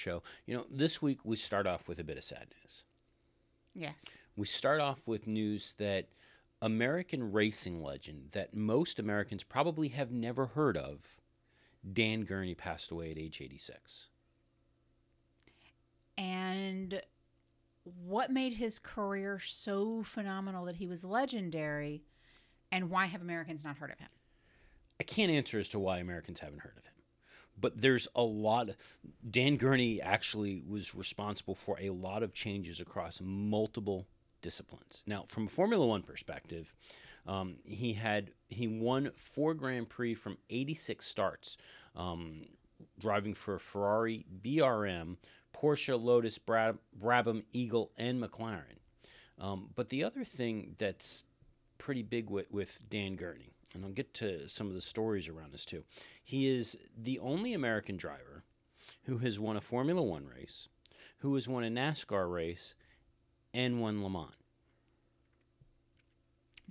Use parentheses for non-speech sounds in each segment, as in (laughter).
show. You know, this week we start off with a bit of sad news. Yes. We start off with news that American racing legend that most Americans probably have never heard of, Dan Gurney passed away at age 86. And what made his career so phenomenal that he was legendary? And why have Americans not heard of him? I can't answer as to why Americans haven't heard of him, but there's a lot. Dan Gurney actually was responsible for a lot of changes across multiple disciplines. Now, from a Formula One perspective, um, he had he won four Grand Prix from 86 starts, um, driving for Ferrari, BRM, Porsche, Lotus, Brab- Brabham, Eagle, and McLaren. Um, but the other thing that's pretty big with, with Dan Gurney, and I'll get to some of the stories around this too. He is the only American driver who has won a Formula One race, who has won a NASCAR race, and won Le Mans.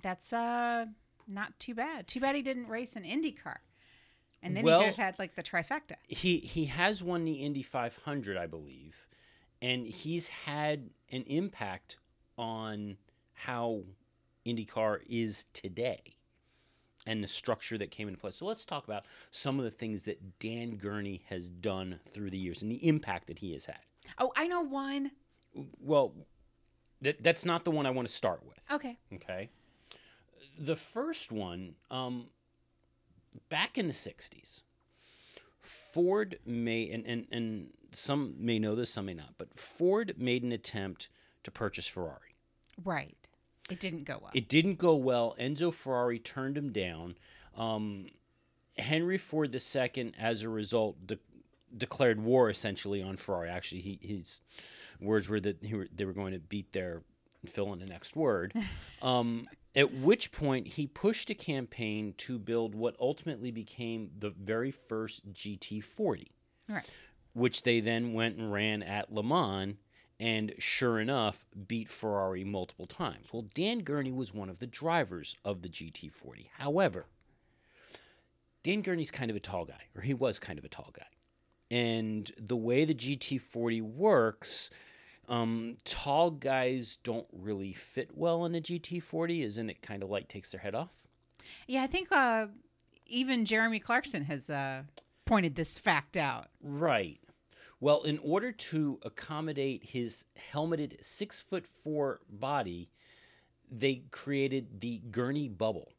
That's uh not too bad. Too bad he didn't race an IndyCar. And then Well- he could have had like the trifecta. He he has won the Indy 500, I believe, and he's had an impact on how IndyCar is today and the structure that came into place. So let's talk about some of the things that Dan Gurney has done through the years and the impact that he has had. Oh, I know one. Well, that that's not the one I want to start with. Okay. Okay. The first one, um, back in the 60s, Ford made, and, and, and some may know this, some may not, but Ford made an attempt to purchase Ferrari. Right. It didn't go well. It didn't go well. Enzo Ferrari turned him down. Um, Henry Ford II, as a result, de- declared war essentially on Ferrari. Actually, he, his words were that he were, they were going to beat their fill in the next word. (laughs) Um, at which point, he pushed a campaign to build what ultimately became the very first GT40 right. which they then went and ran at Le Mans and sure enough beat Ferrari multiple times. Well, Dan Gurney was one of the drivers of the GT40. However, Dan Gurney's kind of a tall guy, or he was kind of a tall guy. And the way the GT40 works, um, tall guys don't really fit well in a GT40, isn't it kind of like takes their head off? Yeah, I think uh, even Jeremy Clarkson has uh, pointed this fact out. Right. Well, in order to accommodate his helmeted six foot four body, they created the gurney bubble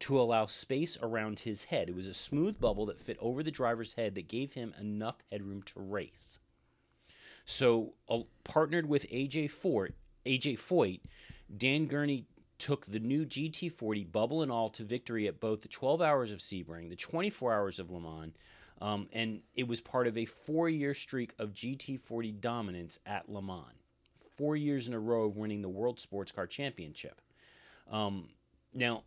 to allow space around his head. It was a smooth bubble that fit over the driver's head that gave him enough headroom to race. So, uh, partnered with AJ Fort, AJ Foyt, Dan Gurney took the new GT40 bubble and all to victory at both the 12 hours of Sebring, the 24 hours of Le Mans, um, and it was part of a four-year streak of GT40 dominance at Le Mans. Four years in a row of winning the World Sports Car Championship. Um, now,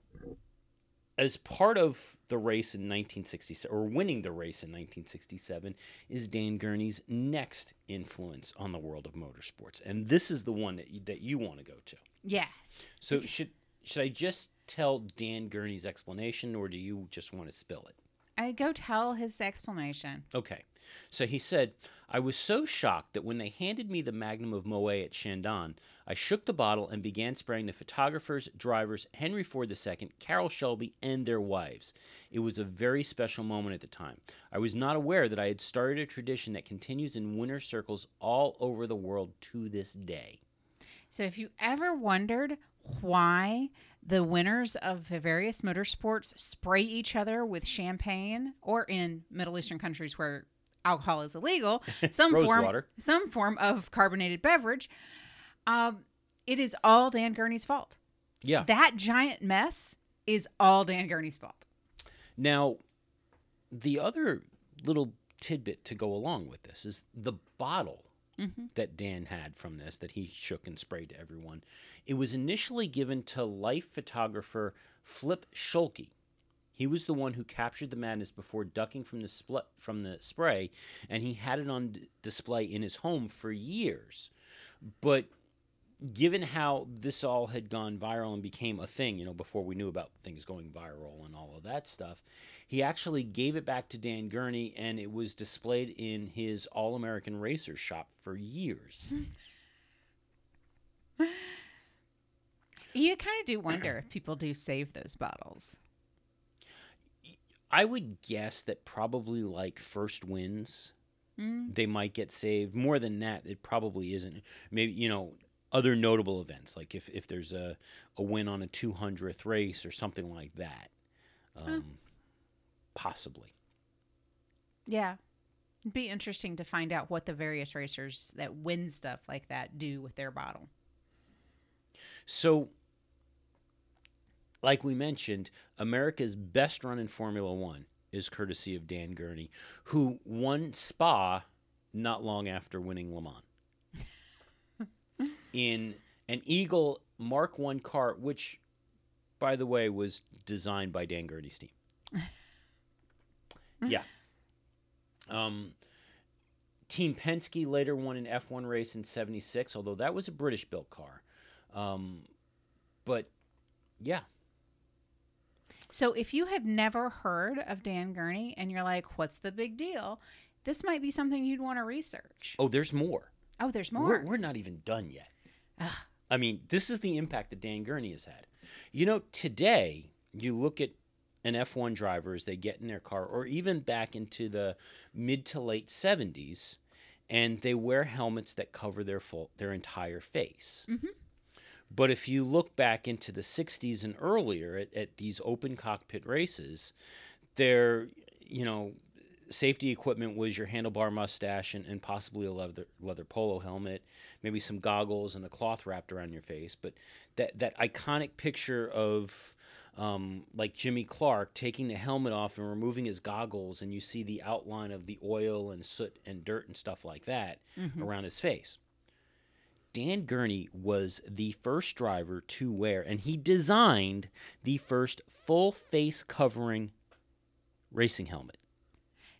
as part of the race in 1967, or winning the race in 1967, is Dan Gurney's next influence on the world of motorsports, and this is the one that you, that you want to go to. Yes. So should should I just tell Dan Gurney's explanation, or do you just want to spill it? I go tell his explanation. Okay. So he said, I was so shocked that when they handed me the Magnum of Moet et Chandon, I shook the bottle and began spraying the photographers, drivers, Henry Ford II, Carroll Shelby, and their wives. It was a very special moment at the time. I was not aware that I had started a tradition that continues in winter circles all over the world to this day. So if you ever wondered why the winners of various motorsports spray each other with champagne or in Middle Eastern countries where alcohol is illegal, (laughs) some form water. some form of carbonated beverage, um, it is all Dan Gurney's fault. Yeah. That giant mess is all Dan Gurney's fault. Now, the other little tidbit to go along with this is the bottle Mm-hmm. that Dan had from this that he shook and sprayed to everyone. It was initially given to life photographer Flip Schulke. He was the one who captured the madness before ducking from the spl- from the spray, and he had it on d- display in his home for years. But given how this all had gone viral and became a thing, you know, before we knew about things going viral and all of that stuff, he actually gave it back to Dan Gurney and it was displayed in his All American Racer shop for years. (laughs) You kind of do wonder if people do save those bottles. I would guess that probably like first wins, mm. they might get saved. More than that, it probably isn't. Maybe, you know, other notable events, like if, if there's a, a win on a 200th race or something like that. Um, Possibly. Yeah. It'd be interesting to find out what the various racers that win stuff like that do with their bottle. So, like we mentioned, America's best run in Formula One is courtesy of Dan Gurney, who won Spa not long after winning Le Mans in an Eagle Mark One car, which, by the way, was designed by Dan Gurney's team. (laughs) yeah. Um, Team Penske later won an F1 race in 76, although that was a British built car. Um, but yeah, So if you have never heard of Dan Gurney and you're like, what's the big deal? This might be something you'd want to research. oh, there's more. Oh, there's more. We're, we're not even done yet. I mean, this is the impact that Dan Gurney has had. You know, today, you look at an F1 driver as they get in their car, or even back into the mid to late 70s, and they wear helmets that cover their full, their entire face. Mm-hmm. But if you look back into the 60s and earlier at, at these open cockpit races, their, you know, safety equipment was your handlebar mustache and, and possibly a leather, leather polo helmet, maybe some goggles and a cloth wrapped around your face. But that, that iconic picture of um, like Jimmy Clark taking the helmet off and removing his goggles, and you see the outline of the oil and soot and dirt and stuff like that around his face. Dan Gurney was the first driver to wear, and he designed the first full face covering racing helmet.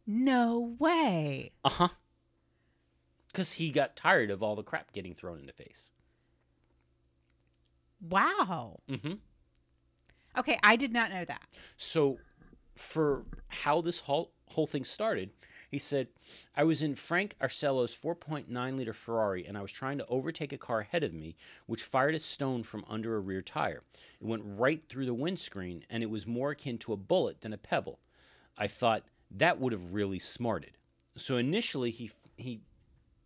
No way. Uh huh. Because he got tired of all the crap getting thrown in the face. Wow. Mm-hmm. Okay, I did not know that. So, for how this whole, whole thing started, he said, I was in Frank Arciero's 4.9 liter Ferrari and I was trying to overtake a car ahead of me, which fired a stone from under a rear tire. It went right through the windscreen and it was more akin to a bullet than a pebble. I thought that would have really smarted. So initially, he, he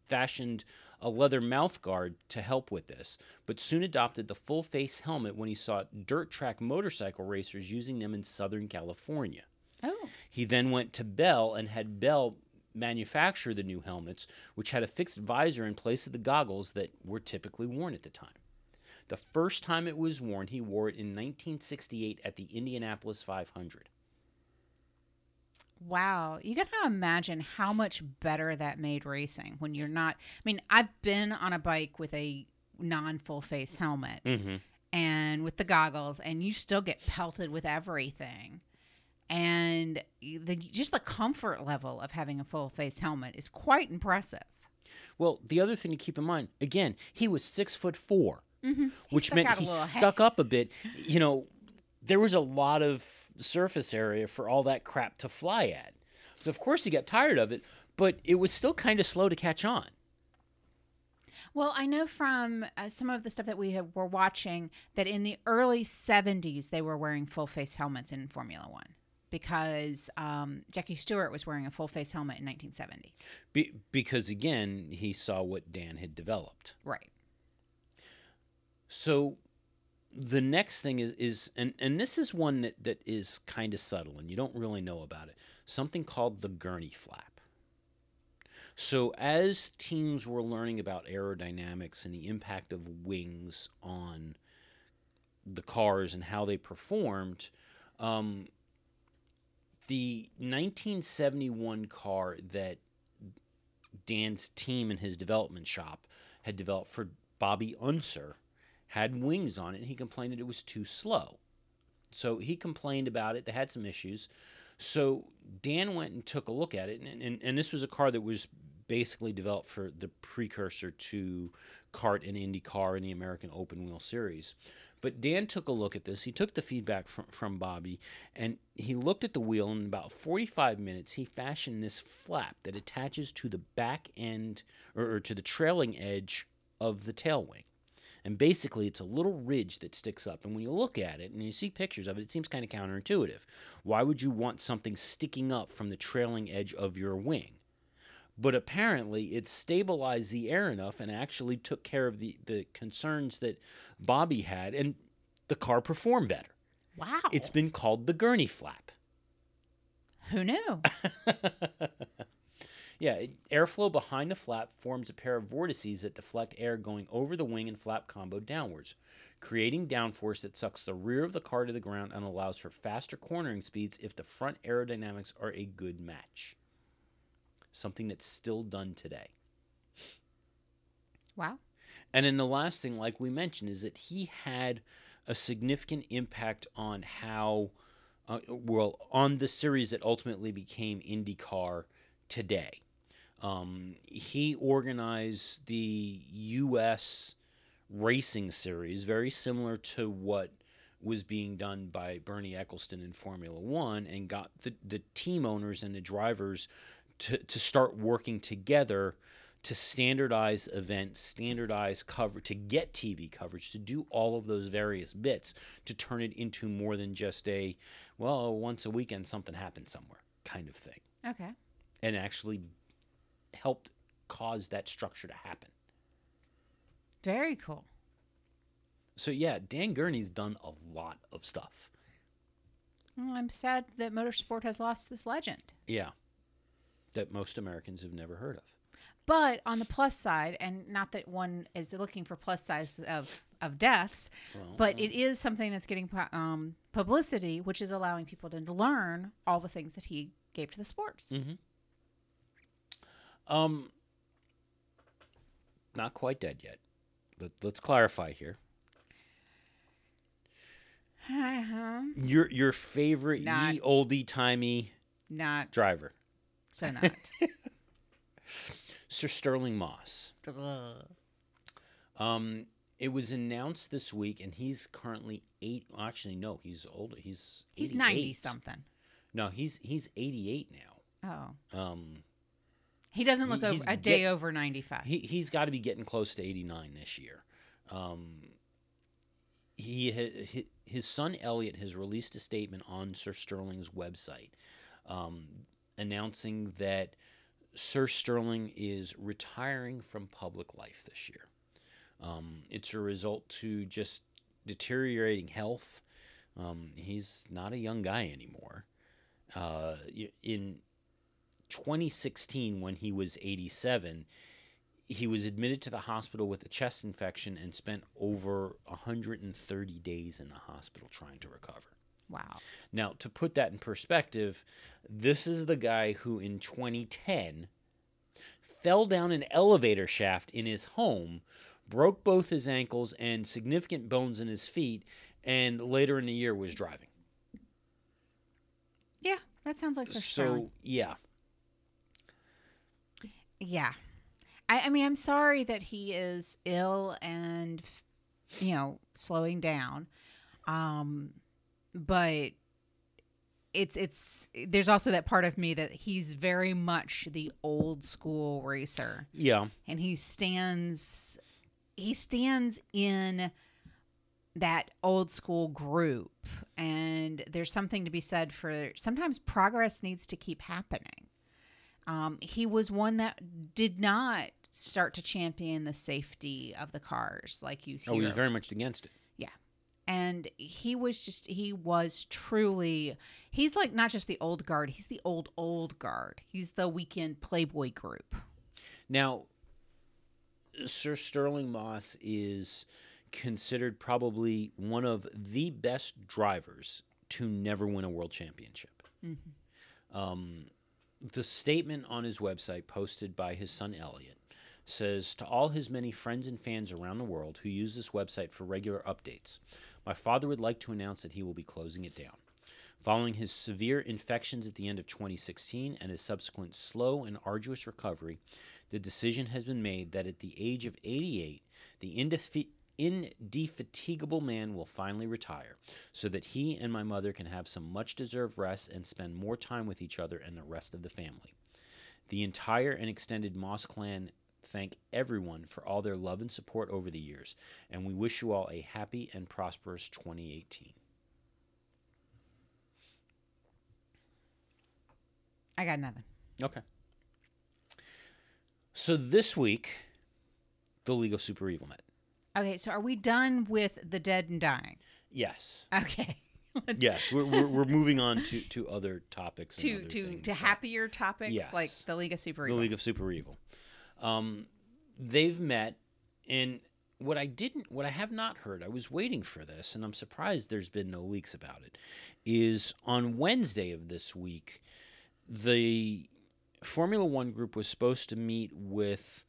fashioned a leather mouth guard to help with this, but soon adopted the full face helmet when he saw dirt track motorcycle racers using them in Southern California. Oh. He then went to Bell and had Bell manufacture the new helmets, which had a fixed visor in place of the goggles that were typically worn at the time. The first time it was worn, he wore it in 1968 at the Indianapolis 500. Wow. You got to imagine how much better that made racing when you're not. I mean, I've been on a bike with a non full face helmet Mm-hmm. and with the goggles, and you still get pelted with everything. And the, just the comfort level of having a full face helmet is quite impressive. Well, the other thing to keep in mind, again, he was six foot 4 which meant he head. stuck up a bit. You know, there was a lot of surface area for all that crap to fly at. So of course he got tired of it, but it was still kind of slow to catch on. Well, I know from uh, some of the stuff that we have, were watching that in the early 70s they were wearing full face helmets in Formula One because um, Jackie Stewart was wearing a full face helmet in 1970. Be- because again, he saw what Dan had developed. Right. So the next thing is is and and this is one that that is kind of subtle and you don't really know about it. Something called the gurney flap. So as teams were learning about aerodynamics and the impact of wings on the cars and how they performed, um, the 1971 car that Dan's team in his development shop had developed for Bobby Unser had wings on it, and he complained that it was too slow. So he complained about it. They had some issues. So Dan went and took a look at it, and, and, and this was a car that was basically developed for the precursor to CART and IndyCar and the American Open Wheel Series. But Dan took a look at this. He took the feedback from, from Bobby and he looked at the wheel. And in about 45 minutes, he fashioned this flap that attaches to the back end or, or to the trailing edge of the tail wing. And basically, it's a little ridge that sticks up. And when you look at it and you see pictures of it, it seems kind of counterintuitive. Why would you want something sticking up from the trailing edge of your wing? But apparently, it stabilized the air enough and actually took care of the, the concerns that Bobby had, and the car performed better. Wow. It's been called the gurney flap. Who knew? (laughs) Yeah, it- airflow behind the flap forms a pair of vortices that deflect air going over the wing and flap combo downwards, creating downforce that sucks the rear of the car to the ground and allows for faster cornering speeds if the front aerodynamics are a good match. Something that's still done today. wow. And then the last thing, like we mentioned, is that he had a significant impact on how, uh, well, on the series that ultimately became IndyCar today. Um, he organized the U.S. racing series, very similar to what was being done by Bernie Ecclestone in Formula One, and got the, the team owners and the drivers to, to start working together to standardize events, standardize cover, to get TV coverage, to do all of those various bits, to turn it into more than just a, well, once a weekend something happens somewhere kind of thing, Okay. and actually helped cause that structure to happen. Very cool. So yeah, Dan Gurney's done a lot of stuff. Well, I'm sad that motorsport has lost this legend. Yeah, that most Americans have never heard of. But on the plus side, and not that one is looking for plus size of of deaths, Well, but it is something that's getting um, publicity, which is allowing people to learn all the things that he gave to the sports. Um, not quite dead yet. Let, let's clarify here. Uh-huh. Your your favorite Not- ye oldie timey Not driver, so not. (laughs) (laughs) Sir Stirling Moss. Ugh. Um, it was announced this week, and he's currently eight. Actually, no, he's older. He's He's ninety something. No, he's he's eighty eight now. Oh, Um, he doesn't look over, a day get- over ninety five. he he's got to be getting close to 89 this year. Um, he his, his son Elliot has released a statement on Sir Stirling's website, um, announcing that Sir Stirling is retiring from public life this year. Um, it's a result to just deteriorating health. Um, he's not a young guy anymore. Uh, in 2016, when he was 87, he was admitted to the hospital with a chest infection and spent over 130 days in the hospital trying to recover. wow. Now, to put that in perspective, this is the guy who in 2010 fell down an elevator shaft in his home, broke both his ankles and significant bones in his feet, and later in the year was driving. Yeah, that sounds like. So, yeah. Yeah. I, I mean, I'm sorry that he is ill and, you know, slowing down. Um, but it's, it's, there's also that part of me that he's very much the old school racer Yeah. and he stands, he stands in that old school group. And there's something to be said for sometimes progress needs to keep happening. Um, he was one that did not start to champion the safety of the cars like you hear. Oh, he was very much against it. yeah. And he was just, he was truly, he's like not just the old guard, he's the old, old guard. He's the weekend Playboy group. Now, Sir Stirling Moss is considered probably one of the best drivers to never win a world championship. Um, the statement on his website, posted by his son Elliot, says To all his many friends and fans around the world who use this website for regular updates, my father would like to announce that he will be closing it down. Following his severe infections at the end of 2016 and his subsequent slow and arduous recovery, the decision has been made that at the age of 88, the indefe- indefatigable man will finally retire so that he and my mother can have some much deserved rest and spend more time with each other and the rest of the family. The entire and extended Moss clan thank everyone for all their love and support over the years, and we wish you all a happy and prosperous 2018. I got nothing. Okay. So this week, the League of Super Evil met. Okay, so are we done with the dead and dying? Yes. Okay. (laughs) Let's- Yes, we're, we're, we're moving on to, to other topics. and To other to to happier topics like the League of Super the Evil. League of Super Evil. Um, they've met, and what I didn't, what I have not heard, I was waiting for this, and I'm surprised there's been no leaks about it. Is on Wednesday of this week, the Formula One group was supposed to meet with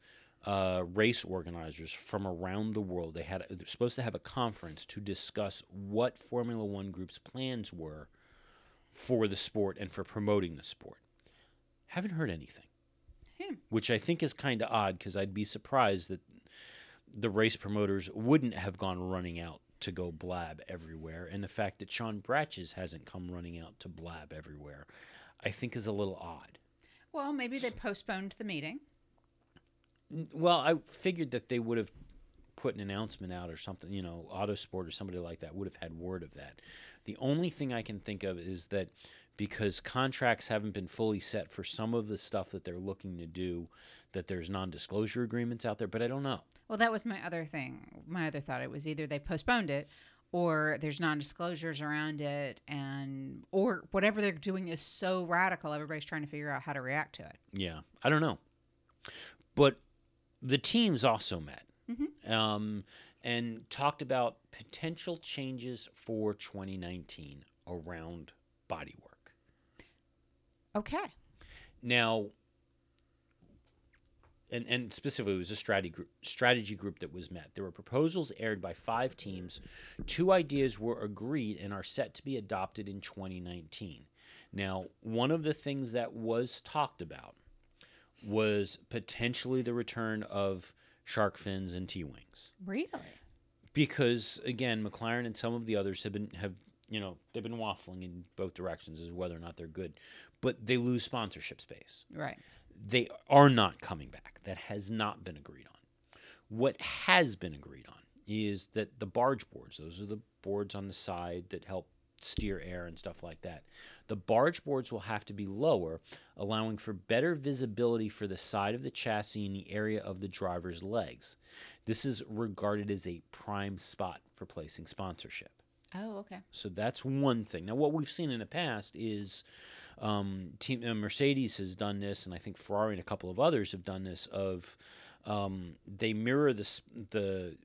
uh, race organizers from around the world. They had they're supposed to have a conference to discuss what Formula One group's plans were for the sport and for promoting the sport. Haven't heard anything Hmm. which I think is kind of odd because I'd be surprised that the race promoters wouldn't have gone running out to go blab everywhere. And the fact that Sean Bratches hasn't come running out to blab everywhere, I think is a little odd. Well, maybe they postponed the meeting. Well, I figured that they would have put an announcement out or something, you know, Autosport or somebody like that would have had word of that. The only thing I can think of is that because contracts haven't been fully set for some of the stuff that they're looking to do, that there's non-disclosure agreements out there, but I don't know. Well, that was my other thing. My other thought. It was either they postponed it or there's non-disclosures around it and or whatever they're doing is so radical everybody's trying to figure out how to react to it. Yeah, I don't know. But the teams also met um, and talked about potential changes for 2019 around bodywork. Okay. Now, and, and specifically, it was a strategy group, strategy group that was met. There were proposals aired by five teams. Two ideas were agreed and are set to be adopted in 2019. Now, one of the things that was talked about was potentially the return of shark fins and T wings Really? because again, McLaren and some of the others have been have you know they've been waffling in both directions as to whether or not they're good, but they lose sponsorship space. Right. They are not coming back. That has not been agreed on. What has been agreed on is that the barge boards, those are the boards on the side that help steer air and stuff like that. The barge boards will have to be lower, allowing for better visibility for the side of the chassis in the area of the driver's legs. This is regarded as a prime spot for placing sponsorship. Oh, okay. So that's one thing. Now, what we've seen in the past is um, team uh, Mercedes has done this, and I think Ferrari and a couple of others have done this. Of um, they mirror the the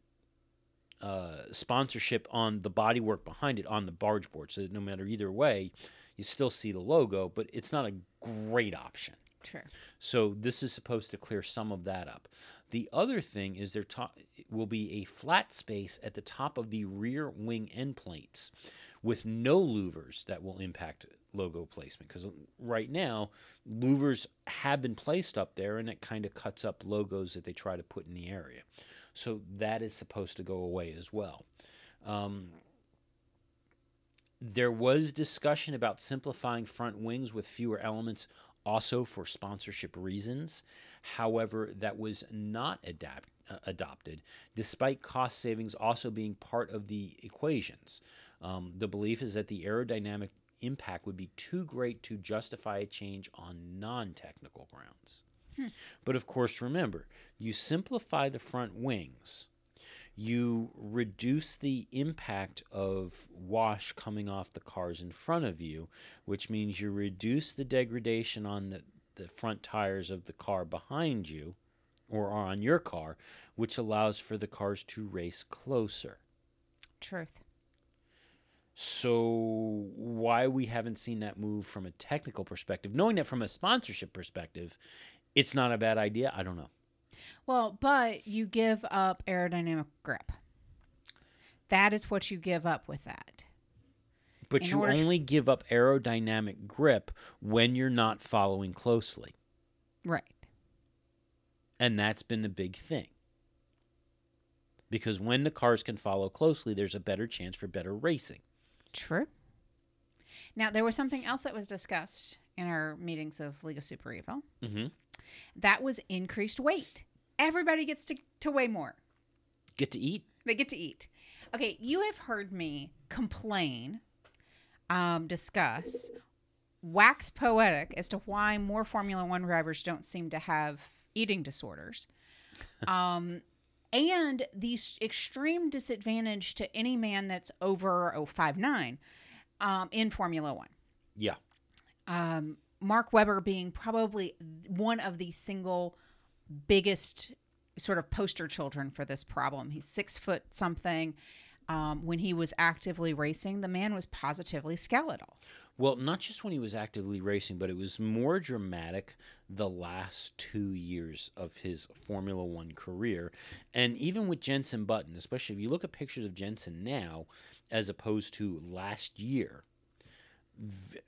uh, sponsorship on the bodywork behind it on the barge board, so no matter either way, you still see the logo, but it's not a great option. Sure. So this is supposed to clear some of that up. The other thing is there to- will be a flat space at the top of the rear wing end plates with no louvers that will impact logo placement because right now louvers have been placed up there and it kind of cuts up logos that they try to put in the area. So that is supposed to go away as well. Um, there was discussion about simplifying front wings with fewer elements also for sponsorship reasons. However, that was not adapt, uh, adopted, despite cost savings also being part of the equations. Um, the belief is that the aerodynamic impact would be too great to justify a change on non technical grounds. But of course, remember, you simplify the front wings, you reduce the impact of wash coming off the cars in front of you, which means you reduce the degradation on the, the front tires of the car behind you or on your car, which allows for the cars to race closer. Truth. So, why we haven't seen that move from a technical perspective, knowing that from a sponsorship perspective, it's not a bad idea, I don't know. Well, but you give up aerodynamic grip. That is what you give up with that. But In you order only give up aerodynamic grip when you're not following closely. Right. And that's been the big thing. Because when the cars can follow closely, there's a better chance for better racing. True. Now, there was something else that was discussed in our meetings of League of Super Evil. Mm-hmm. That was increased weight. Everybody gets to, to weigh more. Get to eat? They get to eat. Okay, you have heard me complain, um, discuss, wax poetic as to why more Formula One drivers don't seem to have eating disorders. (laughs) Um, and the extreme disadvantage to any man that's over oh, 059 um, in Formula One. Yeah. Um, Mark Webber being probably one of the single biggest sort of poster children for this problem. He's six foot something. Um, when he was actively racing, the man was positively skeletal. Well, not just when he was actively racing, but it was more dramatic the last two years of his Formula One career. And even with Jenson Button, especially if you look at pictures of Jenson now as opposed to last year,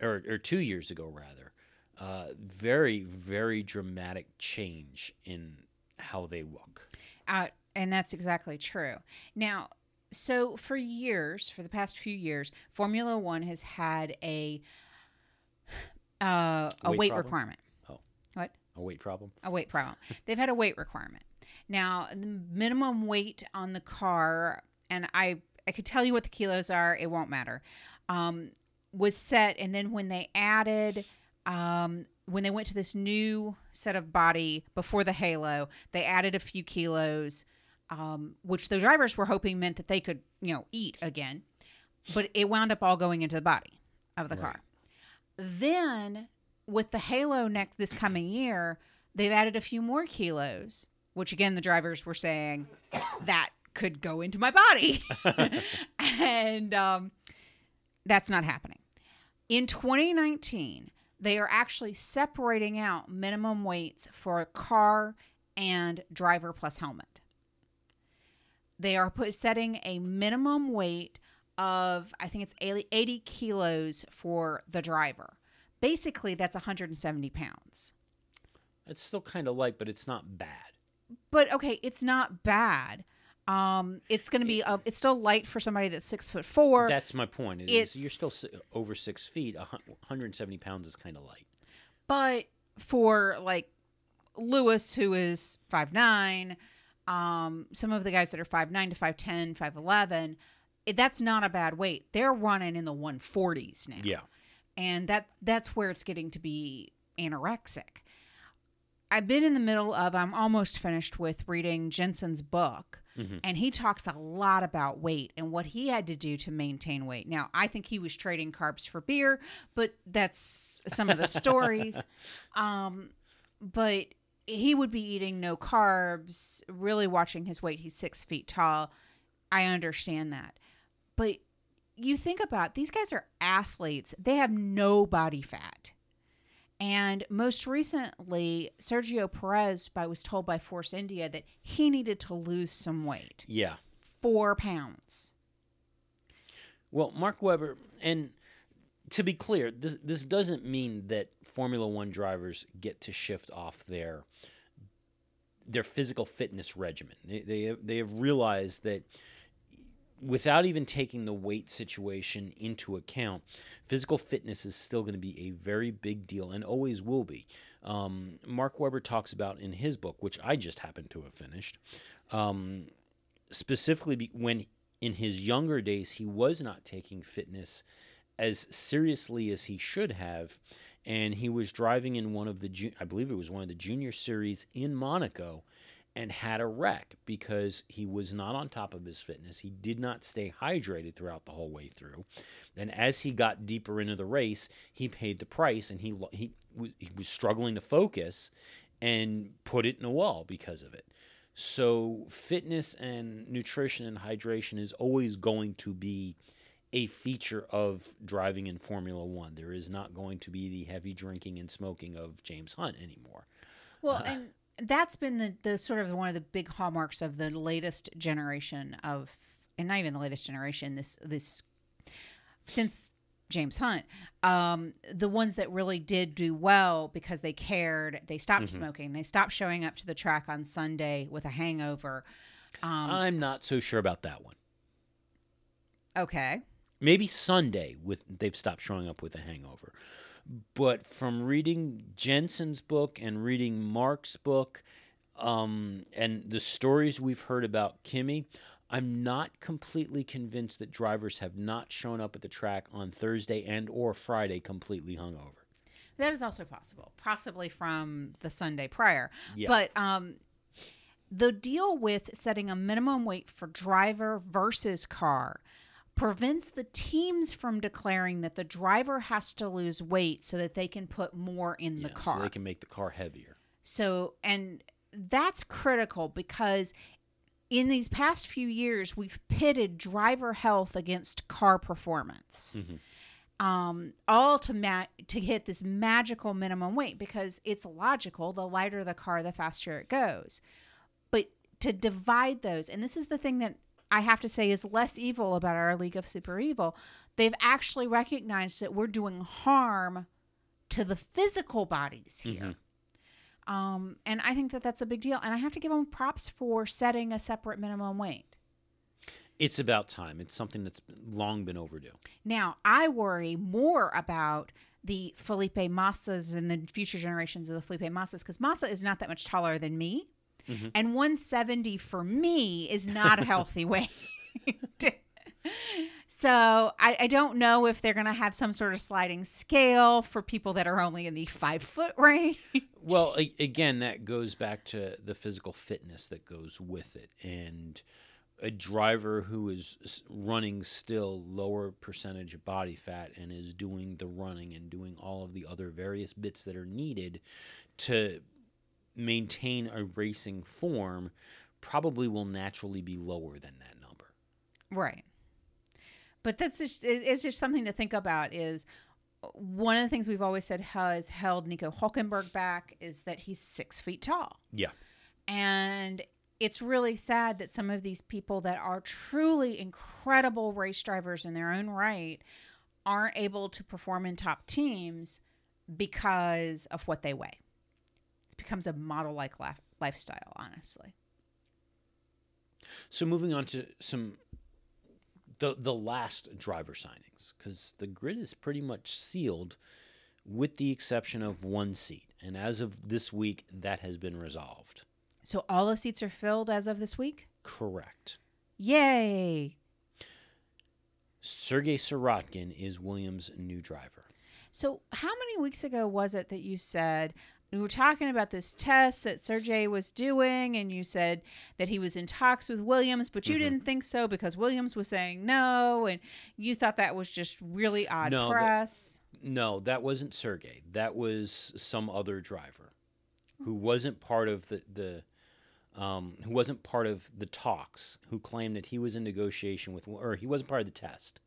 or, or two years ago, rather, uh, very, very dramatic change in how they look. Uh, and that's exactly true. Now, so for years, for the past few years, Formula One has had a (sighs) uh, a Weight weight requirement. Oh. What? A weight problem? a weight problem. (laughs) They've had a weight requirement. Now, the minimum weight on the car, and I I could tell you what the kilos are. It won't matter. Um, was set, and then when they added, um, when they went to this new set of body before the halo, they added a few kilos, um, which the drivers were hoping meant that they could, you know, eat again, but it wound up all going into the body of the Right. car. Then with the Halo next this coming year, they've added a few more kilos, which again the drivers were saying that could go into my body, (laughs) (laughs) and um, that's not happening. In 2019, they are actually separating out minimum weights for a car and driver plus helmet. They are put, setting a minimum weight of I think it's 80 80 kilos for the driver. Basically, that's 170 pounds. It's still kind of light, but it's not bad. But okay, it's not bad. Um, it's going to be a, it's still light for somebody that's six foot four. That's my point. Is you're still si- over six feet. a hun- 170 pounds is kind of light. but for like Lewis, who is five nine, um, some of the guys that are five nine to 5'10, 5'11, it, that's not a bad weight. They're running in the 140s now. Yeah. and that that's where it's getting to be anorexic. I've been in the middle of I'm almost finished with reading Jenson's book Mhm. and he talks a lot about weight and what he had to do to maintain weight. Now, I think he was trading carbs for beer, but that's some of the stories. (laughs) Um but he would be eating no carbs, really watching his weight. He's six feet tall. I understand that. But you think about these guys are athletes, they have no body fat. And most recently, Sergio Perez by, was told by Force India that he needed to lose some weight Yeah. four pounds. Well, Mark Webber, and to be clear, this this doesn't mean that Formula One drivers get to shift off their their physical fitness regimen. They they have, they have realized that without even taking the weight situation into account, physical fitness is still going to be a very big deal and always will be. Um, Mark Webber talks about in his book, which I just happened to have finished, um, specifically when in his younger days he was not taking fitness as seriously as he should have and he was driving in one of the I believe it was one of the junior series in Monaco and had a wreck because he was not on top of his fitness. He did not stay hydrated throughout the whole way through. And as he got deeper into the race, he paid the price and he he he was struggling to focus and put it in a wall because of it. So fitness and nutrition and hydration is always going to be a feature of driving in Formula 1. There is not going to be the heavy drinking and smoking of James Hunt anymore. Well, uh, and that's been the, the sort of one of the big hallmarks of the latest generation of, and not even the latest generation. This this since James Hunt. Um, the ones that really did do well because they cared, they stopped Mm-hmm. smoking, they stopped showing up to the track on Sunday with a hangover. Um, I'm not so sure about that one. okay. Maybe Sunday with they've stopped showing up with a hangover. But from reading Jenson's book and reading Mark's book, um, and the stories we've heard about Kimi, I'm not completely convinced that drivers have not shown up at the track on Thursday and or Friday completely hungover. That is also possible, possibly from the Sunday prior. Yeah. But um, the deal with setting a minimum weight for driver versus car prevents the teams from declaring that the driver has to lose weight so that they can put more in the Yeah, car. so they can make the car heavier. So, and that's critical because in these past few years, we've pitted driver health against car performance. Um, all to ma- to hit this magical minimum weight because it's logical. The lighter the car, the faster it goes. But to divide those, and this is the thing that I have to say is less evil about our League of Super Evil. They've actually recognized that we're doing harm to the physical bodies here. Um, and I think that that's a big deal. And I have to give them props for setting a separate minimum weight. It's about time. It's something that's long been overdue. Now, I worry more about the Felipe Massas and the future generations of the Felipe Massas because Massa is not that much taller than me. Mm-hmm. And 170 for me is not a healthy weight. (laughs) so I, I don't know if they're going to have some sort of sliding scale for people that are only in the five foot range. Well, a- again, that goes back to the physical fitness that goes with it, and a driver who is running still lower percentage of body fat and is doing the running and doing all of the other various bits that are needed to maintain a racing form probably will naturally be lower than that number. Right. But that's just it's just something to think about is uh, one of the things we've always said has held Nico Hulkenberg back is that he's six feet tall. Yeah. And it's really sad that some of these people that are truly incredible race drivers in their own right aren't able to perform in top teams because of what they weigh. Becomes a model like lifestyle, honestly. So moving on to some the the last driver signings because the grid is pretty much sealed, with the exception of one seat, and as of this week, that has been resolved. So all the seats are filled as of this week? Correct. Yay! Sergei Sirotkin is Williams' new driver. So, how many weeks ago was it that you said we were talking about this test that Sergey was doing, and you said that he was in talks with Williams, but you Mm-hmm. didn't think so because Williams was saying no, and you thought that was just really odd No, that- press. No, that wasn't Sergei. That was some other driver who wasn't part of the the um, who wasn't part of the talks. Who claimed that he was in negotiation with, or he wasn't part of the test.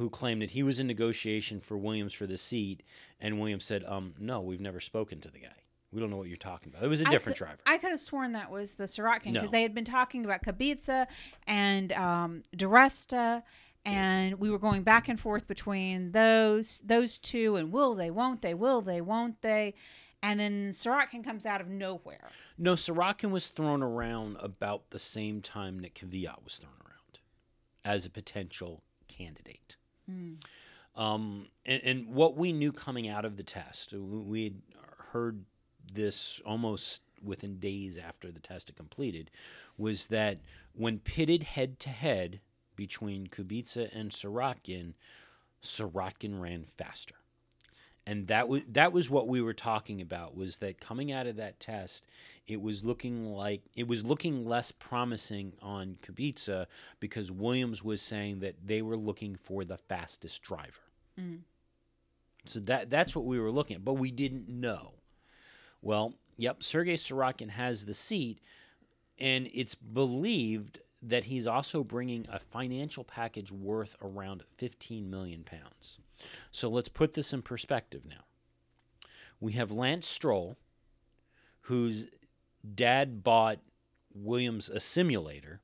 Who claimed that he was in negotiation for Williams for the seat, and Williams said, "Um, no, we've never spoken to the guy. We don't know what you're talking about. It was a I different could- driver." I could have sworn that was the Sirotkin because No. they had been talking about Kubica and um, Di Resta, and we were going back and forth between those those two, and will they, won't they, will they, won't they, and then Sirotkin comes out of nowhere. No, Sorokin was thrown around about the same time Nick Kvyat was thrown around as a potential candidate. Um, and, and what we knew coming out of the test, we- had heard this almost within days after the test had completed, was that when pitted head to head between Kubica and Sorokin, Sorokin ran faster and that was that was what we were talking about was that coming out of that test it was looking like it was looking less promising on Kubica because Williams was saying that they were looking for the fastest driver. Mm. So that that's what we were looking at, but we didn't know. Well, yep, Sergei Sorokin has the seat, and it's believed that he's also bringing a financial package worth around 15 million pounds. So let's put this in perspective now. We have Lance Stroll, whose dad bought Williams a simulator,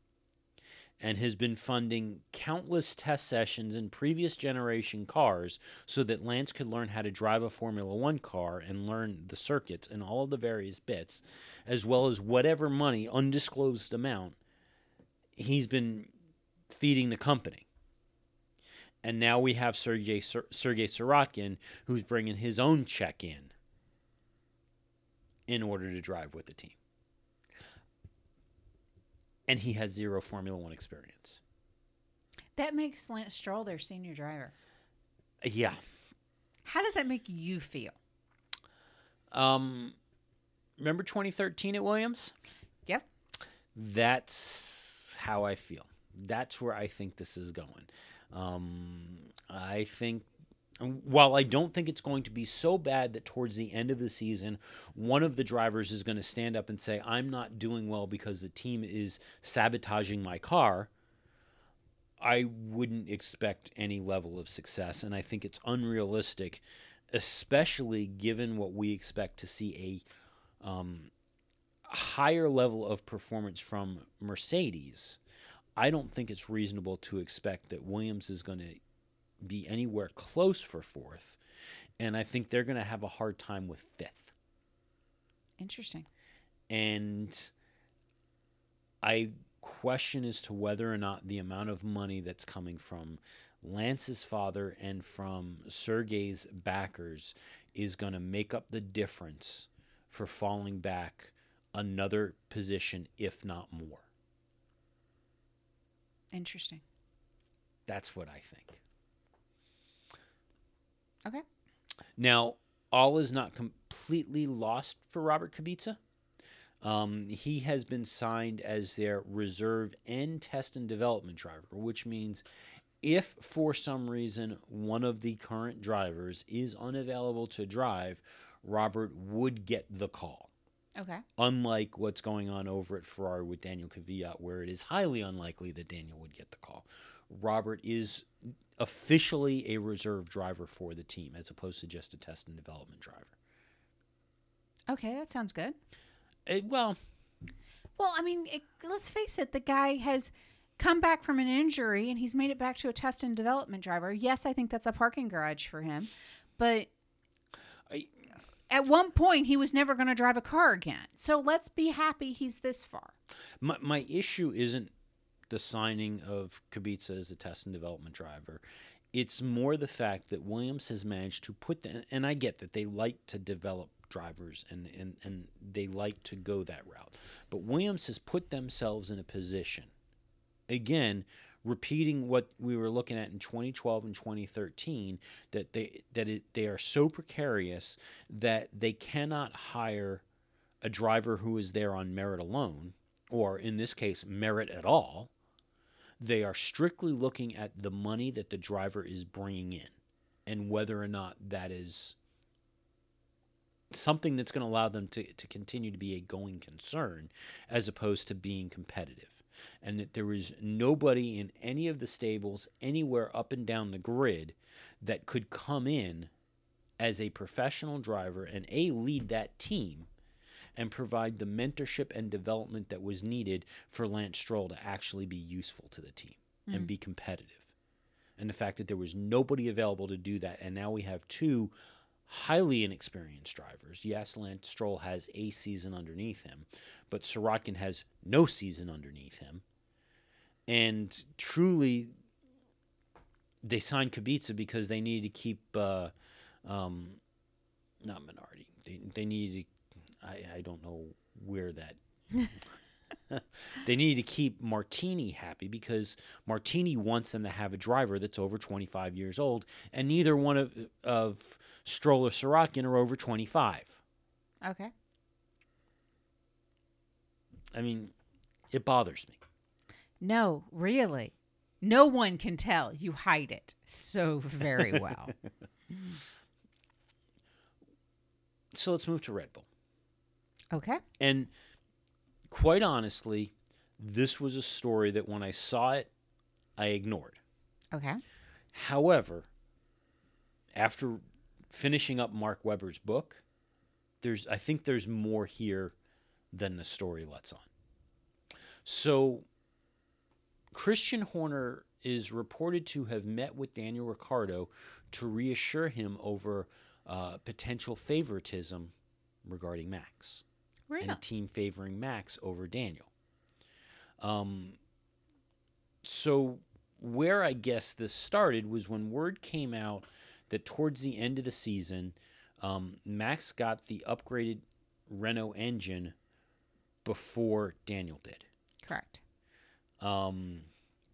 and has been funding countless test sessions in previous generation cars so that Lance could learn how to drive a Formula One car and learn the circuits and all of the various bits, as well as whatever money, undisclosed amount, he's been feeding the company. And now we have Sergei, Sergei Sirotkin, who's bringing his own check in in order to drive with the team and he has zero Formula One experience. That makes Lance Stroll their senior driver. Yeah. How does that make you feel? Um, remember 2013 at Williams? Yep. That's how I feel. That's where I think this is going. Um, I think while I don't think it's going to be so bad that towards the end of the season, one of the drivers is going to stand up and say, I'm not doing well because the team is sabotaging my car, I wouldn't expect any level of success. And I think it's unrealistic, especially given what we expect to see a um, higher level of performance from Mercedes. I don't think it's reasonable to expect that Williams is going to be anywhere close for fourth. And I think they're going to have a hard time with fifth. Interesting. And I question as to whether or not the amount of money that's coming from Lance's father and from Sergei's backers is going to make up the difference for falling back another position, if not more. Interesting. That's what I think. Okay. Now, all is not completely lost for Robert Kubica. Um, he has been signed as their reserve and test and development driver, which means if for some reason one of the current drivers is unavailable to drive, Robert would get the call. Okay. Unlike what's going on over at Ferrari with Daniel Kvyat, where it is highly unlikely that Daniel would get the call. Robert is officially a reserve driver for the team as opposed to just a test and development driver. Okay, that sounds good. It, well, well, I mean, it, let's face it, the guy has come back from an injury and he's made it back to a test and development driver. Yes, I think that's a parking garage for him, but at one point he was never going to drive a car again. So let's be happy he's this far. My my issue isn't the signing of Kubica as a test and development driver. It's more the fact that Williams has managed to put the, and I get that they like to develop drivers and, and, and they like to go that route. But Williams has put themselves in a position, again, repeating what we were looking at in 2012 and 2013, that they that it, they are so precarious that they cannot hire a driver who is there on merit alone, or in this case, merit at all, they are strictly looking at the money that the driver is bringing in and whether or not that is something that's going to allow them to, to continue to be a going concern as opposed to being competitive. And that there is nobody in any of the stables anywhere up and down the grid that could come in as a professional driver and a lead that team and provide the mentorship and development that was needed for Lance Stroll to actually be useful to the team mm. and be competitive. And the fact that there was nobody available to do that, and now we have two highly inexperienced drivers. Yes, Lance Stroll has a season underneath him, but Sirotkin has no season underneath him. And truly, they signed Kubica because they needed to keep, uh, um, not Minardi. They, they needed to I, I don't know where that. (laughs) (laughs) they need to keep Martini happy because Martini wants them to have a driver that's over 25 years old, and neither one of of Stroll or Sirotkin are over 25. Okay. I mean, it bothers me. No, really. No one can tell. You hide it so very well. (laughs) so let's move to Red Bull. Okay. And quite honestly, this was a story that when I saw it, I ignored. Okay. However, after finishing up Mark Webber's book, there's I think there's more here than the story lets on. So Christian Horner is reported to have met with Daniel Ricciardo to reassure him over uh, potential favoritism regarding Max And the team favoring Max over Daniel. Um, so where I guess this started was when word came out that towards the end of the season, um, Max got the upgraded Renault engine before Daniel did. Correct. Um,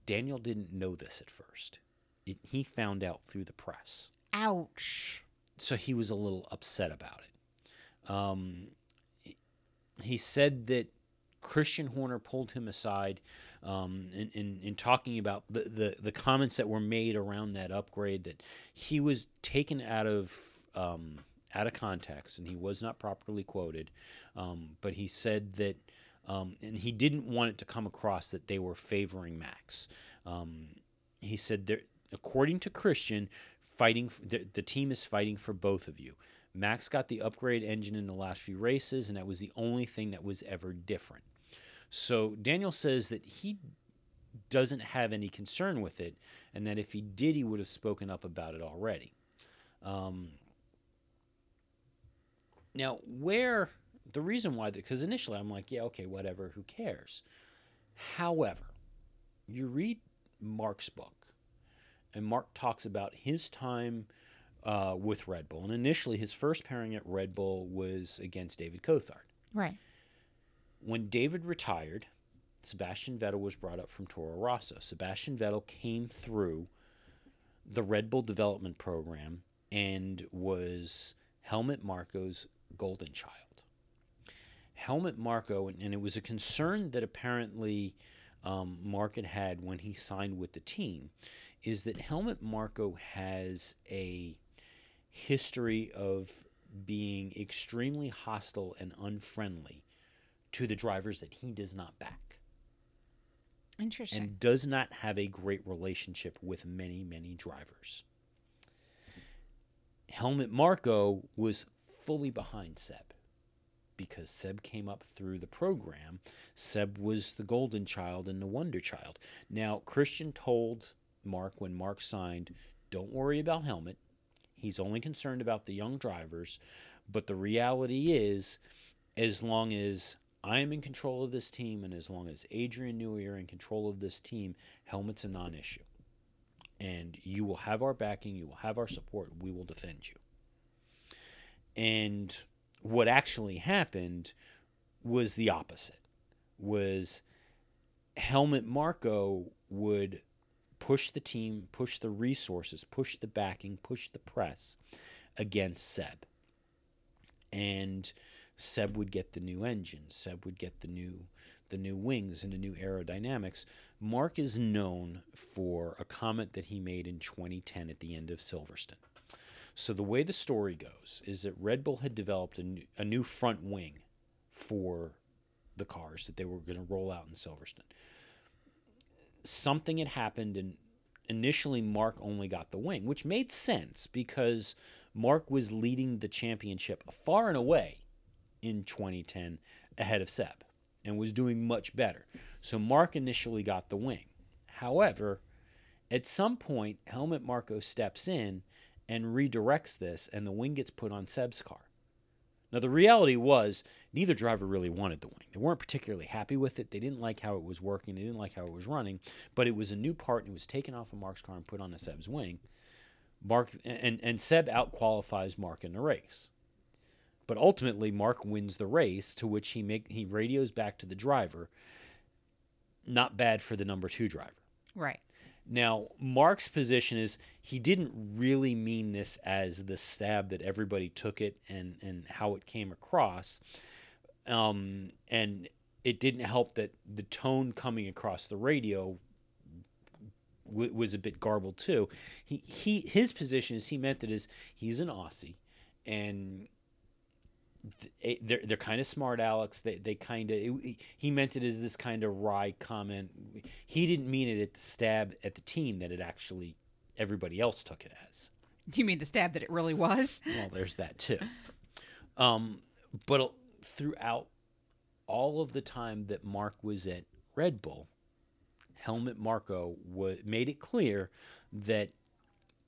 Daniel didn't know this at first. It, he found out through the press Ouch. so he was a little upset about it. Um, he said that Christian Horner pulled him aside um, in, in, in talking about the, the, the comments that were made around that upgrade, that he was taken out of um, out of context and he was not properly quoted. Um, but he said that, um, and he didn't want it to come across that they were favoring Max. Um, he said, according to Christian, fighting the, the team is fighting for both of you. Max got the upgrade engine in the last few races, and that was the only thing that was ever different. So Daniel says that he doesn't have any concern with it, and that if he did, he would have spoken up about it already. Um, now, where the reason why, because initially I'm like, yeah, okay, whatever, who cares? However, you read Mark's book, and Mark talks about his time uh, with Red Bull. And initially, his first pairing at Red Bull was against David Coulthard. Right. When David retired, Sebastian Vettel was brought up from Toro Rosso. Sebastian Vettel came through the Red Bull development program and was Helmut Marko's golden child. Helmut Marko, and, and it was a concern that apparently um, Mark had had when he signed with the team, is that Helmut Marko has a history of being extremely hostile and unfriendly to the drivers that he does not back Interesting. and does not have a great relationship with many, many drivers. Helmut Marko was fully behind Seb because Seb came up through the program. Seb was the golden child and the wonder child. Now, Christian told Mark when Mark signed, don't worry about Helmut. He's only concerned about the young drivers. But the reality is, as long as I am in control of this team and as long as Adrian Newey are in control of this team, Helmut's a non issue. And you will have our backing, you will have our support, we will defend you. And what actually happened was the opposite. Was Helmut Marko would push the team, push the resources, push the backing, push the press against Seb. And Seb would get the new engine. Seb would get the new the new wings and the new aerodynamics. Mark is known for a comment that he made in 2010 at the end of Silverstone. So the way the story goes is that Red Bull had developed a new, a new front wing for the cars that they were going to roll out in Silverstone. Something had happened and initially Mark only got the wing, which made sense because Mark was leading the championship far and away in 2010 ahead of Seb and was doing much better. So Mark initially got the wing. However, at some point, Helmut Marko steps in and redirects this, and the wing gets put on Seb's car. Now, the reality was neither driver really wanted the wing. They weren't particularly happy with it. They didn't like how it was working. They didn't like how it was running. But it was a new part, and it was taken off of Mark's car and put on a Seb's wing. Mark and and Seb outqualifies Mark in the race. But ultimately, Mark wins the race, to which he make he radios back to the driver. Not bad for the number two driver. right. Now, Mark's position is he didn't really mean this as the stab that everybody took it and, and how it came across. Um, and it didn't help that the tone coming across the radio w- was a bit garbled too. He, he his position is he meant it as he's an Aussie and they're they're kind of smart Alex. They they kind of he meant it as this kind of wry comment. He didn't mean it at the stab at the team that it actually everybody else took it as. Do you mean the stab that it really was? (laughs) Well, there's that too. Um, but throughout all of the time that Mark was at Red Bull, Helmut Marko wa- made it clear that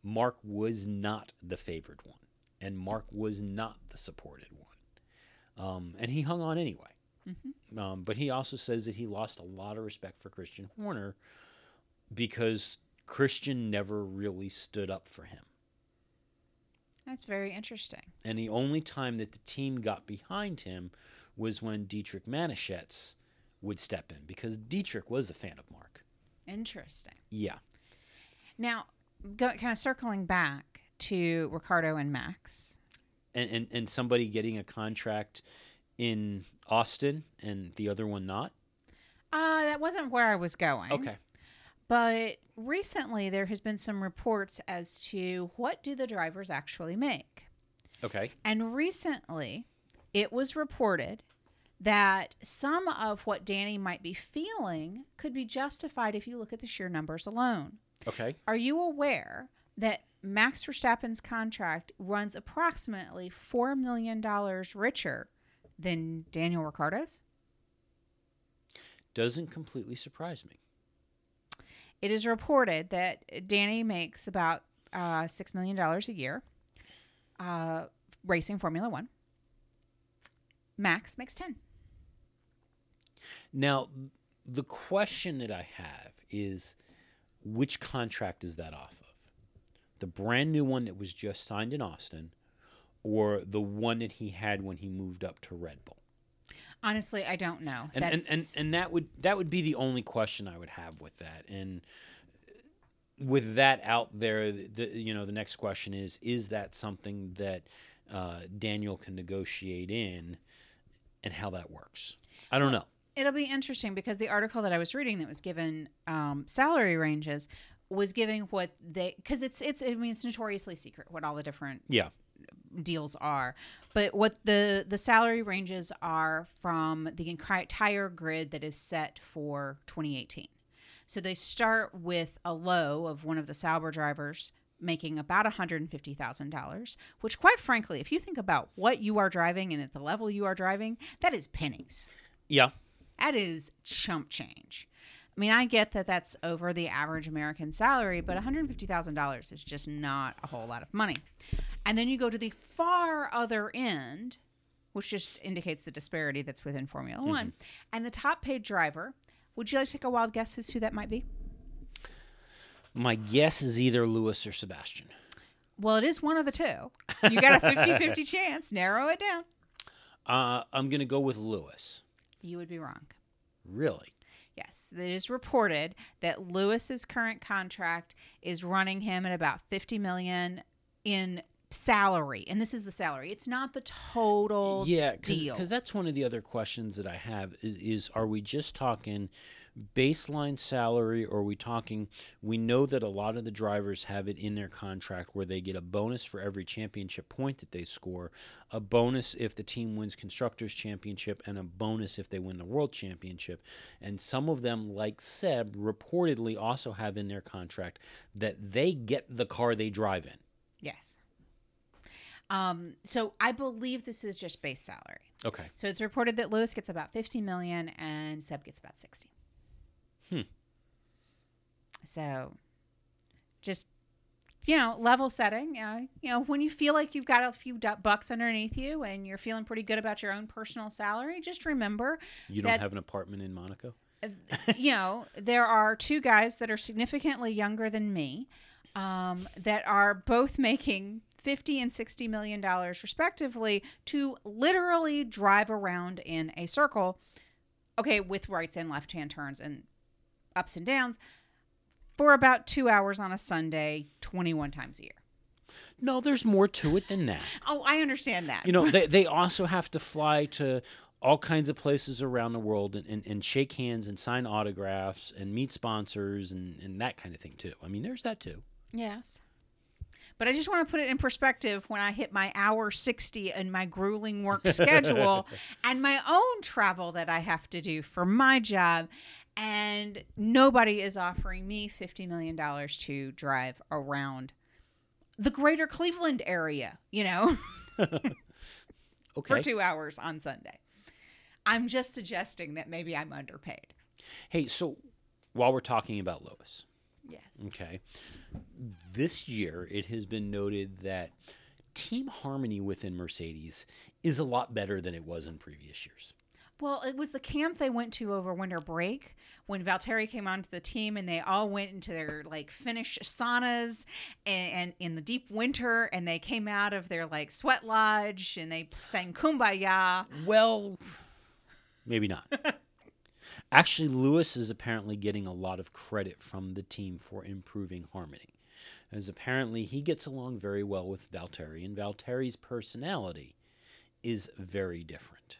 Mark was not the favored one, and Mark was not the supported one. Um, and he hung on anyway. Um, but he also says that he lost a lot of respect for Christian Horner because Christian never really stood up for him. That's very interesting. And the only time that the team got behind him was when Dietrich Mateschitz would step in because Dietrich was a fan of Mark. Interesting. Yeah. Now, go, kind of circling back to Ricciardo and Max. And, and, and somebody getting a contract in Austin and the other one not. Uh, that wasn't where I was going. Okay. But recently there has been some reports as to what do the drivers actually make. Okay. And recently it was reported that some of what Danny might be feeling could be justified if you look at the sheer numbers alone. Okay. Are you aware that Max Verstappen's contract runs approximately $4 million richer than Daniel Ricciardo's? Doesn't completely surprise me. It is reported that Danny makes about uh, $6 million a year uh, racing Formula One. Max makes 10. Now, the question that I have is which contract is that off of? The brand new one that was just signed in Austin or the one that he had when he moved up to Red Bull? Honestly, I don't know. And, and, and, and that would that would be the only question I would have with that. And with that out there, the, you know, the next question is: Is that something that uh, Daniel can negotiate in, and how that works? I don't know. it'll be interesting because the article that I was reading that was given um, salary ranges was giving what they because it's it's I mean it's notoriously secret what all the different Yeah. deals are but what the the salary ranges are from the entire grid that is set for 2018 so they start with a low of one of the Sauber drivers making about $150,000 which quite frankly if you think about what you are driving and at the level you are driving that is pennies Yeah. that is chump change. I mean, I get that that's over the average American salary, but $150,000 is just not a whole lot of money. And then you go to the far other end, which just indicates the disparity that's within Formula One. And the top paid driver, would you like to take a wild guess as to who that might be? My guess is either Lewis or Sebastian. Well, it is one of the two. You got a 50 50 (laughs) chance. Narrow it down. Uh, I'm going to go with Lewis. You would be wrong. Really? Yes, it is reported that Lewis's current contract is running him at about 50 million in salary. And this is the salary. It's not the total Yeah, deal. because that's one of the other questions that I have is, is are we just talking baseline salary or are we talking we know that a lot of the drivers have it in their contract where they get a bonus for every championship point that they score a bonus if the team wins constructors championship and a bonus if they win the world championship and some of them like seb reportedly also have in their contract that they get the car they drive in yes. Um, so I believe this is just base salary. okay So it's reported that Lewis gets about 50 million and Seb gets about 60. Hmm. So just you know, level setting. Uh, you know, when you feel like you've got a few bucks underneath you and you're feeling pretty good about your own personal salary, just remember, you don't That- have an apartment in monaco you know, there are two guys that are significantly younger than me um, that are both making 50 and 60 million dollars respectively to literally drive around in a circle okay with rights and left hand turns and ups and downs for about 2 hours on a Sunday 21 times a year. No, there's more to it than that. (laughs) Oh, I understand that. You know, (laughs) they, they also have to fly to all kinds of places around the world and, and, and shake hands and sign autographs and meet sponsors and, and that kind of thing, too. I mean, there's that, too. Yes. But I just want to put it in perspective when I hit my hour 60 in my grueling work schedule (laughs) and my own travel that I have to do for my job. And nobody is offering me $50 million to drive around the greater Cleveland area, you know, (laughs) Okay. for two hours on Sunday. I'm just suggesting that maybe I'm underpaid. Hey, so while we're talking about Lewis, Yes. okay, this year it has been noted that team harmony within Mercedes is a lot better than it was in previous years. Well, it was the camp they went to over winter break when Valtteri came onto the team and they all went into their like Finnish saunas and, and in the deep winter and they came out of their like sweat lodge and they sang Kumbaya. Well, maybe not. (laughs) Actually, Lewis is apparently getting a lot of credit from the team for improving harmony. As apparently he gets along very well with Valtteri, and Valtteri's personality is very different.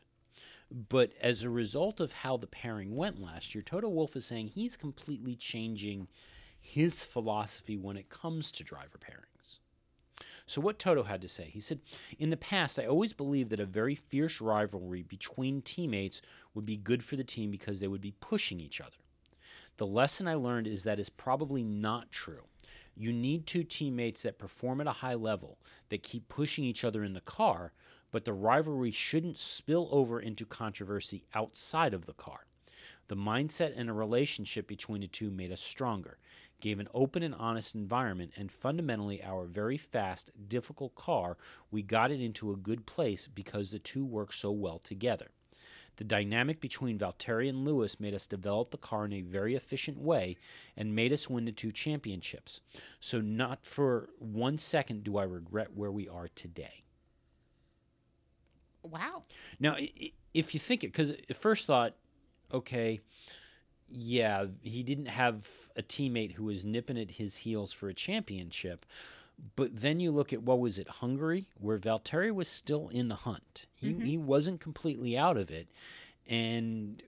But as a result of how the pairing went last year, Toto Wolff is saying he's completely changing his philosophy when it comes to driver pairings. So, what Toto had to say, he said, In the past, I always believed that a very fierce rivalry between teammates would be good for the team because they would be pushing each other. The lesson I learned is that is probably not true. You need two teammates that perform at a high level, that keep pushing each other in the car, but the rivalry shouldn't spill over into controversy outside of the car. The mindset and a relationship between the two made us stronger, gave an open and honest environment, and fundamentally, our very fast, difficult car, we got it into a good place because the two work so well together. The dynamic between Valtteri and Lewis made us develop the car in a very efficient way and made us win the two championships. So, not for one second do I regret where we are today. Wow. Now, if you think it, because at first thought, okay, yeah, he didn't have a teammate who was nipping at his heels for a championship. But then you look at what was it, Hungary, where Valtteri was still in the hunt. He, mm-hmm. he wasn't completely out of it. And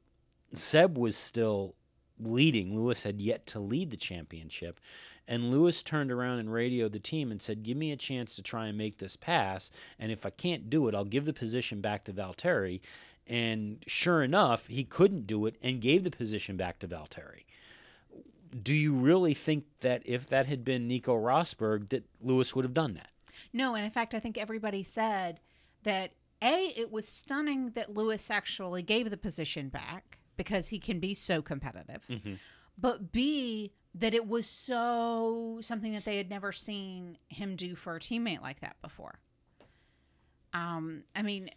Seb was still leading. Lewis had yet to lead the championship. And Lewis turned around and radioed the team and said, Give me a chance to try and make this pass. And if I can't do it, I'll give the position back to Valtteri. And sure enough, he couldn't do it and gave the position back to Valtteri. Do you really think that if that had been Nico Rosberg, that Lewis would have done that? No, and in fact, I think everybody said that A, it was stunning that Lewis actually gave the position back because he can be so competitive. Mm-hmm. But B, that it was so something that they had never seen him do for a teammate like that before. Um, I mean,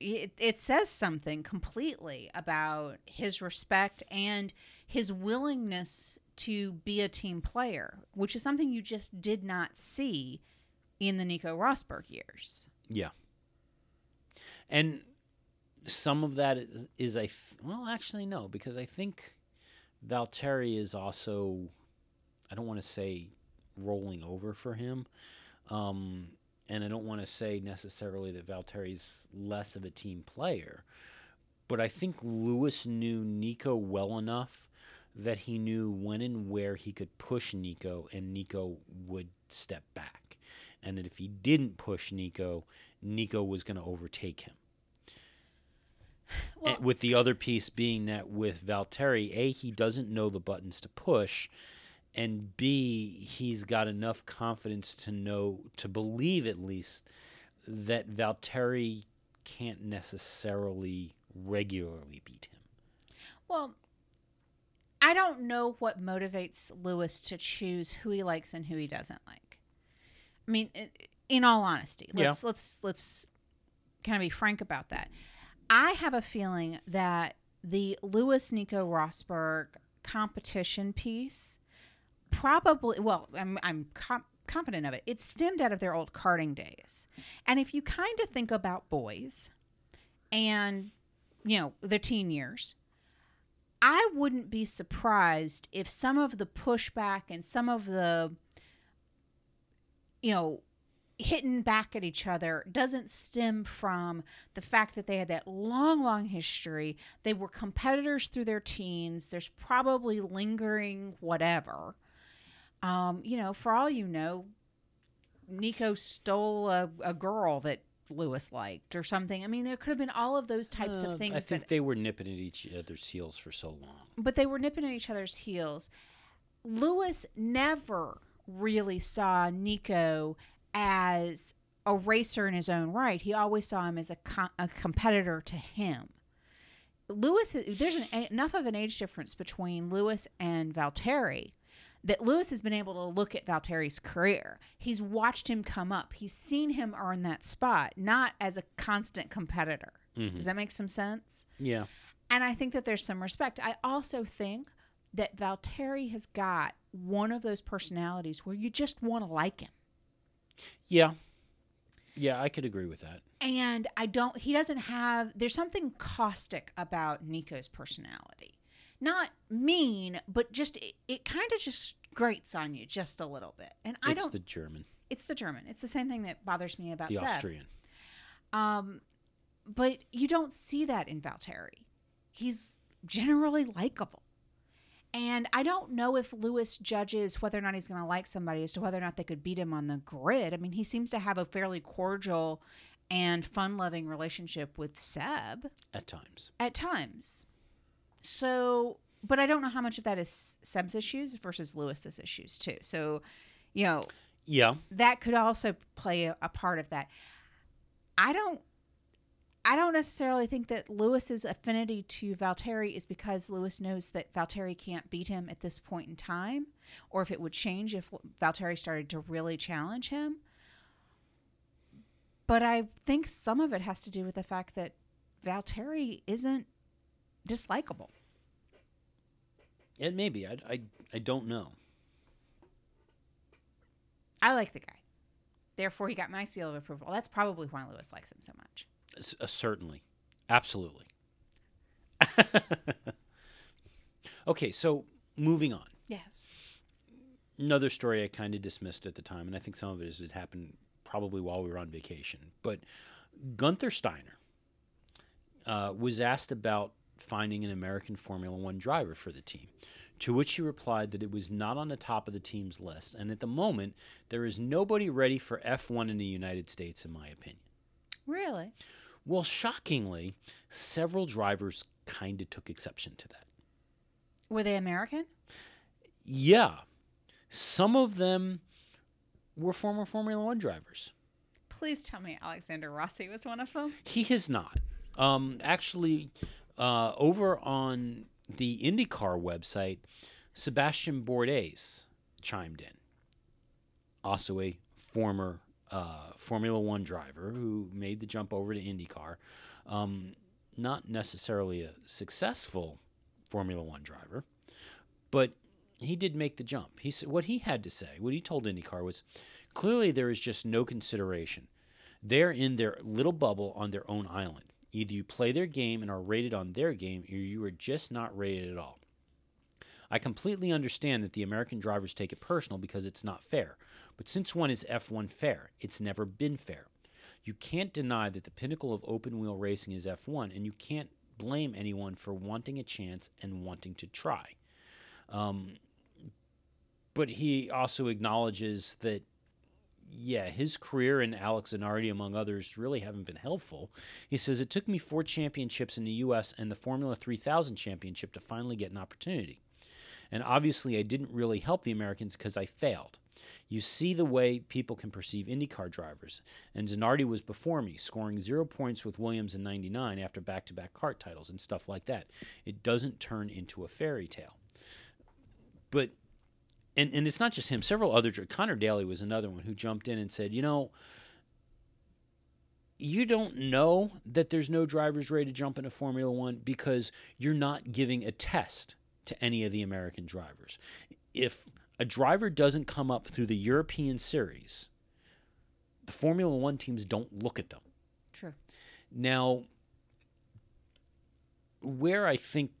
it, it says something completely about his respect and his willingness to be a team player, which is something you just did not see in the Nico Rosberg years. Yeah. And some of that is, is I well, actually no, because I think Valtteri is also I don't want to say rolling over for him. Um, and I don't want to say necessarily that Valtteri's less of a team player, but I think Lewis knew Nico well enough that he knew when and where he could push Nico and Nico would step back. And that if he didn't push Nico, Nico was going to overtake him. Eh, well- with the other piece being that with Valtteri, A, he doesn't know the buttons to push, and B, he's got enough confidence to know, to believe at least, that Valtteri can't necessarily regularly beat him. Well, I don't know what motivates Lewis to choose who he likes and who he doesn't like. I mean, in all honesty, let's let's let's kind of be frank about that. I have a feeling that the Lewis Nico Rosberg competition piece probably well, I'm I'm confident of it. It stemmed out of their old karting days. And if you kind of think about boys and you know, the teen years, I wouldn't be surprised if some of the pushback and some of the, you know, hitting back at each other doesn't stem from the fact that they had that long, long history. They were competitors through their teens. There's probably lingering whatever. Um, you know, for all you know, Nico stole a, a girl that Lewis liked or something. I mean, there could have been all of those types Uh, of things I think that they were nipping at each other's heels for so long. but they were nipping at each other's heels. Lewis never really saw Nico as a racer in his own right. He always saw him as a, com- a competitor to him. Lewis, there's an, enough of an age difference between Lewis and Valtteri that Lewis has been able to look at Valtteri's career. He's watched him come up. He's seen him earn that spot, not as a constant competitor. Mm-hmm. Does that make some sense? Yeah. And I think that there's some respect. I also think that Valtteri has got one of those personalities where you just want to like him. Yeah. Yeah, I could agree with that. And I don't, he doesn't have, there's something caustic about Nico's personality. Not mean, but just, it, it kind of just grates on you just a little bit. And I it's don't, It's the German, it's the German. It's the same thing that bothers me about the Seb. Austrian. Um, but you don't see that in Valtteri. He's generally likable. And I don't know if Lewis judges whether or not he's going to like somebody as to whether or not they could beat him on the grid. I mean, he seems to have a fairly cordial and fun loving relationship with Seb At times. at times. So, but I don't know how much of that is Seb's issues versus Lewis's issues, too. So, you know, Yeah. that could also play a, a part of that. I don't I don't necessarily think that Lewis's affinity to Valtteri is because Lewis knows that Valtteri can't beat him at this point in time, or if it would change if Valtteri started to really challenge him. But I think some of it has to do with the fact that Valtteri isn't dislikable. It may be. I, I, I don't know. I like the guy. Therefore, he got my seal of approval. That's probably why Lewis likes him so much. Uh, certainly. Absolutely. (laughs) okay, so moving on. Yes. Another story I kind of dismissed at the time, and I think some of it is it happened probably while we were on vacation. But Gunther Steiner uh, was asked about finding an American Formula One driver for the team, to which he replied that it was not on the top of the team's list, and at the moment, there is nobody ready for F1 in the United States, in my opinion. Really? Well, shockingly, several drivers kind of took exception to that. Were they American? Yeah, some of them were former Formula One drivers. Please tell me Alexander Rossi was one of them. He has not. Um, actually, uh, over on the IndyCar website, Sebastian Bourdais chimed in. Also a former uh, Formula One driver who made the jump over to IndyCar. Um, not necessarily a successful Formula One driver, but he did make the jump. He what he had to say, what he told IndyCar was, clearly there is just no consideration. They're in their little bubble on their own island. Either you play their game and are rated on their game, or you are just not rated at all. I completely understand that the American drivers take it personal because it's not fair. But since when is F1 fair? It's never been fair. You can't deny that the pinnacle of open wheel racing is F1, and you can't blame anyone for wanting a chance and wanting to try. Um, but he also acknowledges that, yeah, his career and Alex Zanardi, among others, really haven't been helpful. He says, It took me four championships in the U.S. and the Formula 3000 championship to finally get an opportunity. And obviously, I didn't really help the Americans because I failed. You see the way people can perceive IndyCar drivers. And Zanardi was before me, scoring zero points with Williams in 99 after back to back kart titles and stuff like that. It doesn't turn into a fairy tale. But, and, and it's not just him, several other, Connor Daly was another one who jumped in and said, you know, you don't know that there's no drivers ready to jump into Formula One because you're not giving a test to any of the American drivers. If a driver doesn't come up through the European series, the Formula One teams don't look at them. True. Now, where I think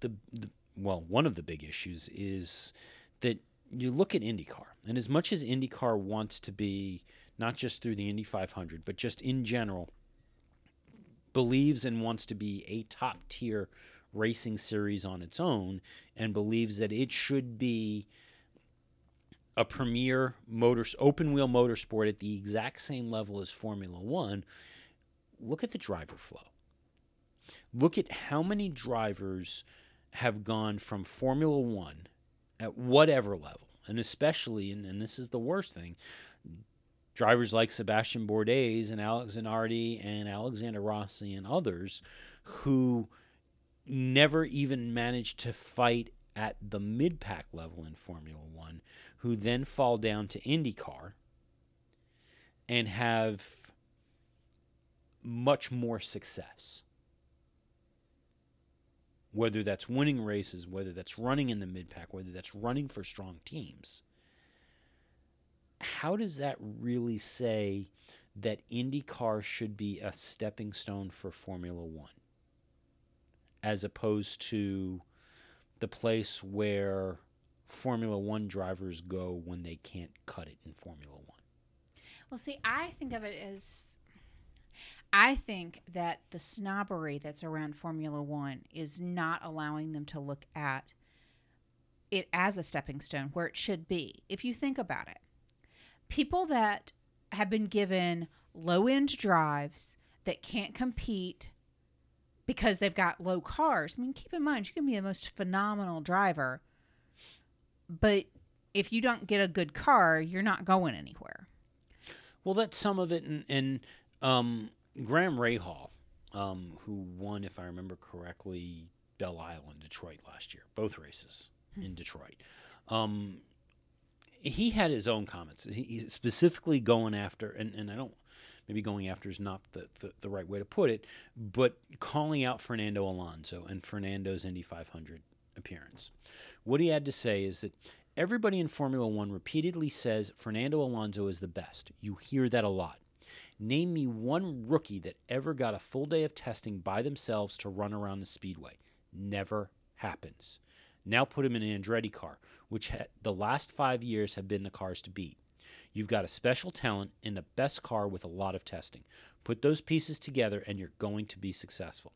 the, the well, one of the big issues is that you look at IndyCar, and as much as IndyCar wants to be not just through the Indy 500, but just in general, believes and wants to be a top tier racing series on its own, and believes that it should be a premier motors open wheel motorsport at the exact same level as Formula One. Look at the driver flow. Look at how many drivers have gone from Formula One at whatever level, and especially, and, and this is the worst thing, drivers like Sebastian Bourdais and Alex Zanardi and Alexander Rossi and others who never even managed to fight at the mid pack level in Formula One, who then fall down to IndyCar and have much more success. Whether that's winning races, whether that's running in the mid pack, whether that's running for strong teams. How does that really say that IndyCar should be a stepping stone for Formula One? As opposed to the place where Formula One drivers go when they can't cut it in Formula One. Well, see, I think of it as I think that the snobbery that's around Formula One is not allowing them to look at it as a stepping stone where it should be. If you think about it, people that have been given low end drives that can't compete because they've got low cars. I mean, keep in mind, you can be the most phenomenal driver, but if you don't get a good car, you're not going anywhere. Well, that's some of it, and, and um, Graham Rahal, um, who won, if I remember correctly, Belle Isle in Detroit last year, both races in Detroit. Um, he had his own comments. He, he specifically going after, and, and I don't, maybe going after is not the, the, the right way to put it, but calling out Fernando Alonso and Fernando's Indy 500 appearance. What he had to say is that everybody in Formula One repeatedly says Fernando Alonso is the best. You hear that a lot. Name me one rookie that ever got a full day of testing by themselves to run around the speedway. Never happens. Now put him in an Andretti car, which ha- the last five years have been the cars to beat. You've got a special talent in the best car with a lot of testing. Put those pieces together and you're going to be successful.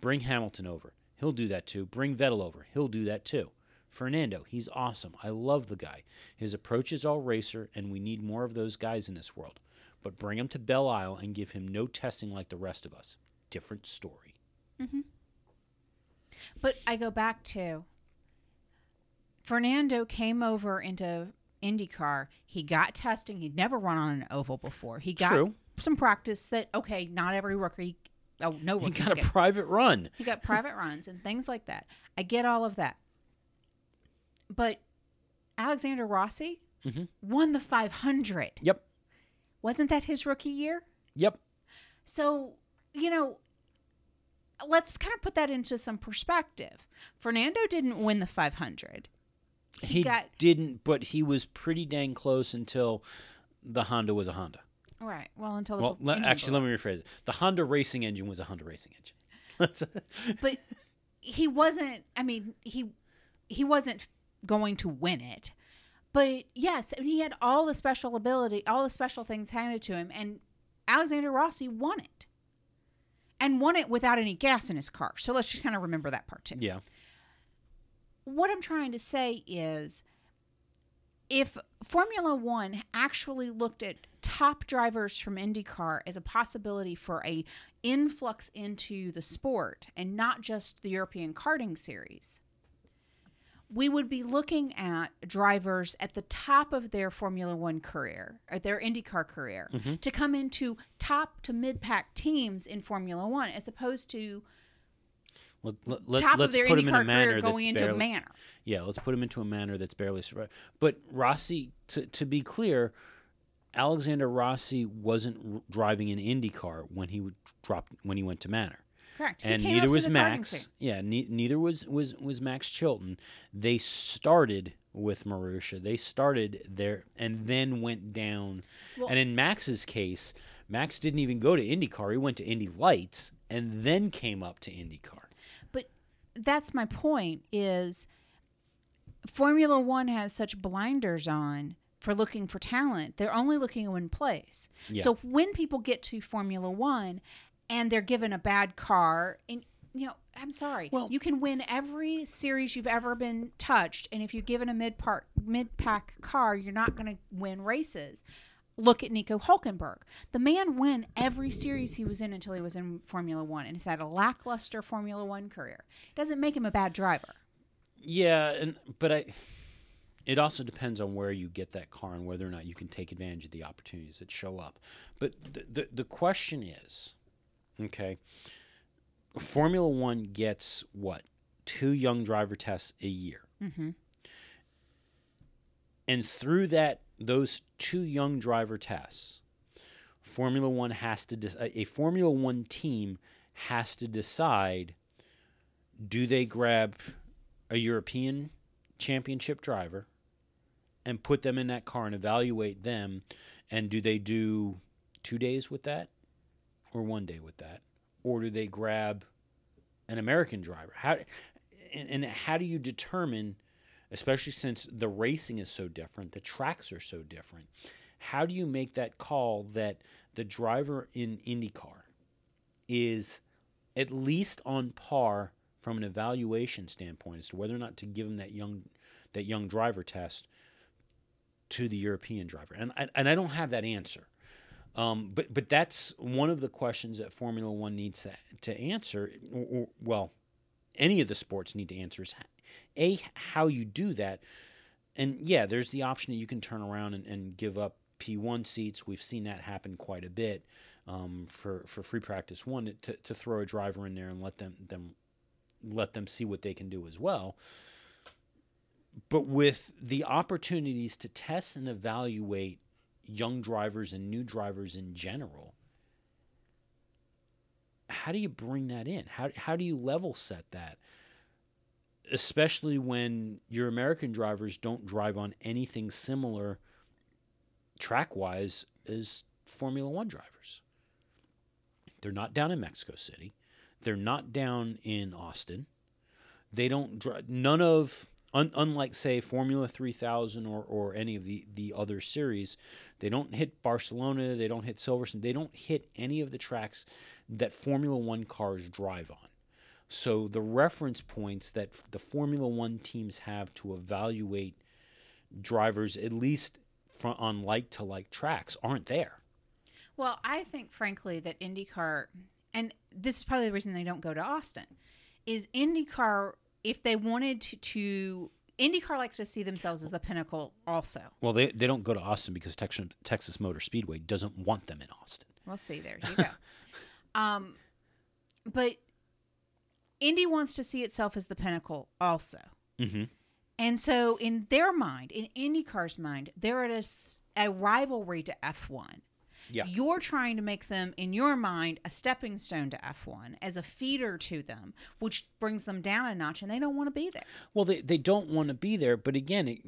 Bring Hamilton over. He'll do that too. Bring Vettel over. He'll do that too. Fernando, he's awesome. I love the guy. His approach is all racer, and we need more of those guys in this world. But bring him to Belle Isle and give him no testing like the rest of us. Different story. Mm-hmm. But I go back to Fernando came over into IndyCar. He got testing. He'd never run on an oval before. He got True. some practice that okay, not every rookie. Oh no, He got a private run. he got private (laughs) runs and things like that. I get all of that. But Alexander Rossi Mhm. won the 500. Yep. Wasn't that his rookie year? Yep. So, you know, let's kind of put that into some perspective. Fernando didn't win the 500. He, got- didn't, but he was pretty dang close until the Honda was a Honda. Right. Well, until the Well, le- actually, let me rephrase it. The Honda racing engine was a Honda racing engine. (laughs) But he wasn't. I mean, he he wasn't going to win it. But yes, I mean, he had all the special ability, all the special things handed to him, and Alexander Rossi won it, and won it without any gas in his car. So let's just kind of remember that part too. yeah. What I'm trying to say is if Formula One actually looked at top drivers from IndyCar as a possibility for a influx into the sport and not just the European karting series, we would be looking at drivers at the top of their Formula One career, or their IndyCar career, mm-hmm. to come into top to mid pack teams in Formula One, as opposed to Let, let, top of let's their put him in a manner going that's into barely, a manner. Yeah, let's put him into a Manor that's barely survived. But Rossi, to, to be clear, Alexander Rossi wasn't r- driving an IndyCar when he would drop when he went to Manor. Correct. And neither was through the karting Max. Yeah, ne- neither was was was Max Chilton. They started with Marussia. They started there and then went down. Well- and in Max's case, Max didn't even go to IndyCar. He went to Indy Lights and then came up to IndyCar. That's my point is Formula 1 has such blinders on for looking for talent. They're only looking in one place. Yeah. So when people get to Formula 1 and they're given a bad car and you know, I'm sorry. Well- you can win every series you've ever been touched, and if you're given a mid part mid pack car, you're not going to win races. Look at Nico Hulkenberg. The man won every series he was in until he was in Formula One, and he's had a lackluster Formula One career. Doesn't make him a bad driver. Yeah, and but I it also depends on where you get that car and whether or not you can take advantage of the opportunities that show up. But the the, the question is, okay, Formula One gets what? Two young driver tests a year. Mm-hmm. And through that, those two young driver tests, Formula One has to a a Formula One team has to decide: do they grab a European championship driver and put them in that car and evaluate them, and do they do two days with that, or one day with that, or do they grab an American driver? How and, and how do you determine? Especially since the racing is so different, the tracks are so different. How do you make that call that the driver in IndyCar is at least on par from an evaluation standpoint as to whether or not to give him that young that young driver test to the European driver? And I, and I don't have that answer. Um, but but that's one of the questions that Formula One needs to, to answer. Or, or, well, any of the sports need to answer is a how you do that. And yeah there's the option that you can turn around and, and give up p1 seats. We've seen that happen quite a bit um, for for free practice one to, to throw a driver in there and let them them let them see what they can do as well. But with the opportunities to test and evaluate young drivers and new drivers in general how do you bring that in? How, how do you level set that especially when your American drivers don't drive on anything similar track wise as Formula One drivers. They're not down in Mexico City. They're not down in Austin. They don't drive, none of, un, unlike, say, Formula 3000 or, or any of the, the other series, they don't hit Barcelona, they don't hit Silverstone, they don't hit any of the tracks that Formula One cars drive on. So the reference points that the Formula One teams have to evaluate drivers, at least on like to like tracks, aren't there. Well, I think, frankly, that IndyCar, and this is probably the reason they don't go to Austin, is IndyCar, if they wanted to, to IndyCar likes to see themselves as the pinnacle also. Well, they, they don't go to Austin because Texas, Texas Motor Speedway doesn't want them in Austin. We'll see. There you go. (laughs) um, but Indy wants to see itself as the pinnacle also. Mm-hmm. And so, in their mind, in IndyCar's mind, they're at a, a rivalry to F1. Yeah. You're trying to make them, in your mind, a stepping stone to F1 as a feeder to them, which brings them down a notch, and they don't want to be there. Well, they, they don't want to be there, but again, it,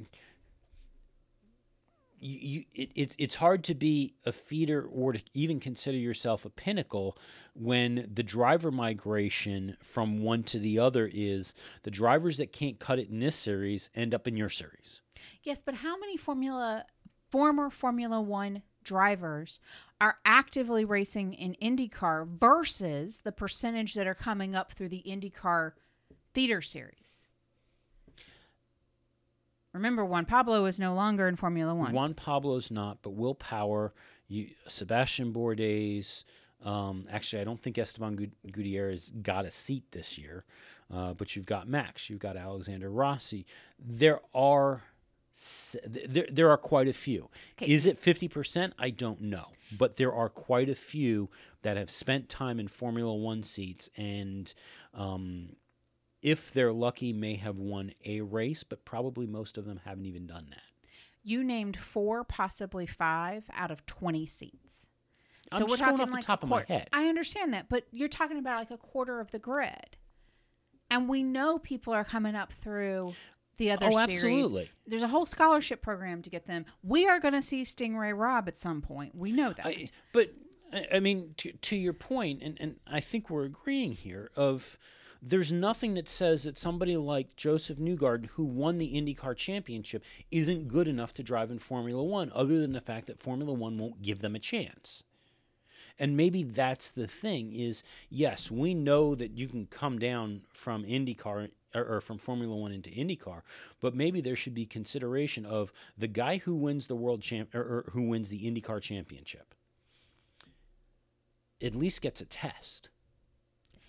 you, it, it, it's hard to be a feeder or to even consider yourself a pinnacle when the driver migration from one to the other is the drivers that can't cut it in this series end up in your series. Yes, but how many Formula former Formula 1 drivers are actively racing in IndyCar versus the percentage that are coming up through the IndyCar feeder series? Remember, Juan Pablo is no longer in Formula One. Juan Pablo's not, but Will Power, you, Sebastian Bourdais. Um, actually, I don't think Esteban Gutierrez got a seat this year, uh, but you've got Max, you've got Alexander Rossi. There are there, there are quite a few. Okay. Is it 50%? I don't know. But there are quite a few that have spent time in Formula One seats and um, if they're lucky, may have won a race, but probably most of them haven't even done that. You named four, possibly five out of 20 seats. So I'm we're talking off the like top of my head. I understand that, but you're talking about like a quarter of the grid. And we know people are coming up through the other oh, series. absolutely. There's a whole scholarship program to get them. We are going to see Sting Ray Robb at some point. We know that. I, but I mean, to, to your point, and, and I think we're agreeing here of – there's nothing that says that somebody like Joseph Newgarden, who won the IndyCar championship, isn't good enough to drive in Formula One, other than the fact that Formula One won't give them a chance. And maybe that's the thing is, yes, we know that you can come down from IndyCar or, or, from Formula One into IndyCar, but maybe there should be consideration of the guy who wins the world champ or, or who wins the IndyCar championship at least gets a test.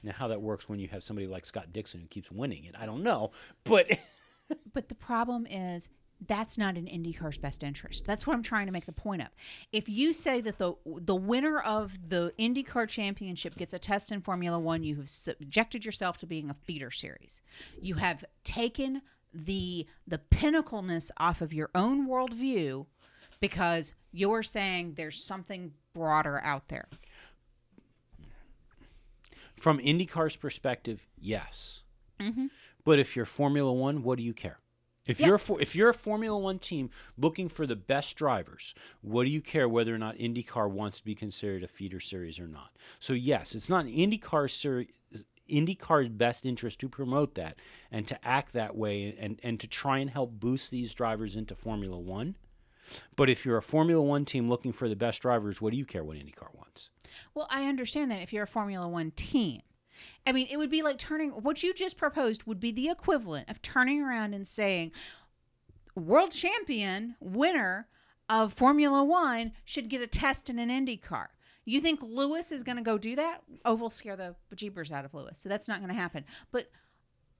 Now, how that works when you have somebody like Scott Dixon who keeps winning it, I don't know. But (laughs) but the problem is that's not in IndyCar's best interest. That's what I'm trying to make the point of. If you say that the the winner of the IndyCar championship gets a test in Formula 1, you have subjected yourself to being a feeder series. You have taken the the pinnacleness off of your own worldview because you're saying there's something broader out there. From IndyCar's perspective, yes. Mm-hmm. But if you're Formula One, what do you care? If Yeah. you're for, if you're a Formula One team looking for the best drivers, what do you care whether or not IndyCar wants to be considered a feeder series or not? So yes, it's not IndyCar's series. IndyCar's best interest to promote that and to act that way and and to try and help boost these drivers into Formula One. But if you're a Formula One team looking for the best drivers, what do you care what IndyCar wants? Well, I understand that if you're a Formula One team. I mean, it would be like turning what you just proposed would be the equivalent of turning around and saying, world champion, winner of Formula One should get a test in an Indy car. You think Lewis is going to go do that? Oh, we'll scare the jeepers out of Lewis. So that's not going to happen. But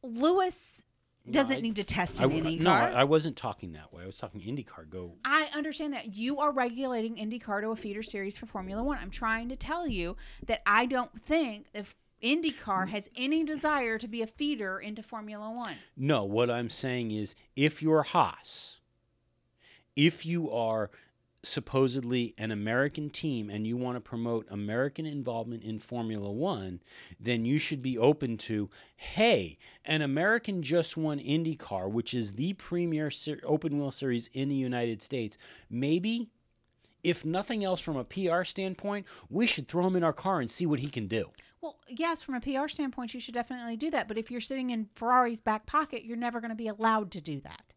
Lewis doesn't I- need to test I, an Indy no. I, I wasn't talking that way. I was talking IndyCar. Go I understand that you are regulating IndyCar to a feeder series for Formula One. I'm trying to tell you that I don't think if IndyCar has any desire to be a feeder into Formula One. No, what I'm saying is if you're Haas, if you are supposedly an American team and you want to promote American involvement in Formula One, then you should be open to hey, an American just won IndyCar, which is the premier ser- open wheel series in the United States. Maybe. If nothing else from a PR standpoint, we should throw him in our car and see what he can do. Well, yes, from a PR standpoint, you should definitely do that. But if you're sitting in Ferrari's back pocket, you're never going to be allowed to do that.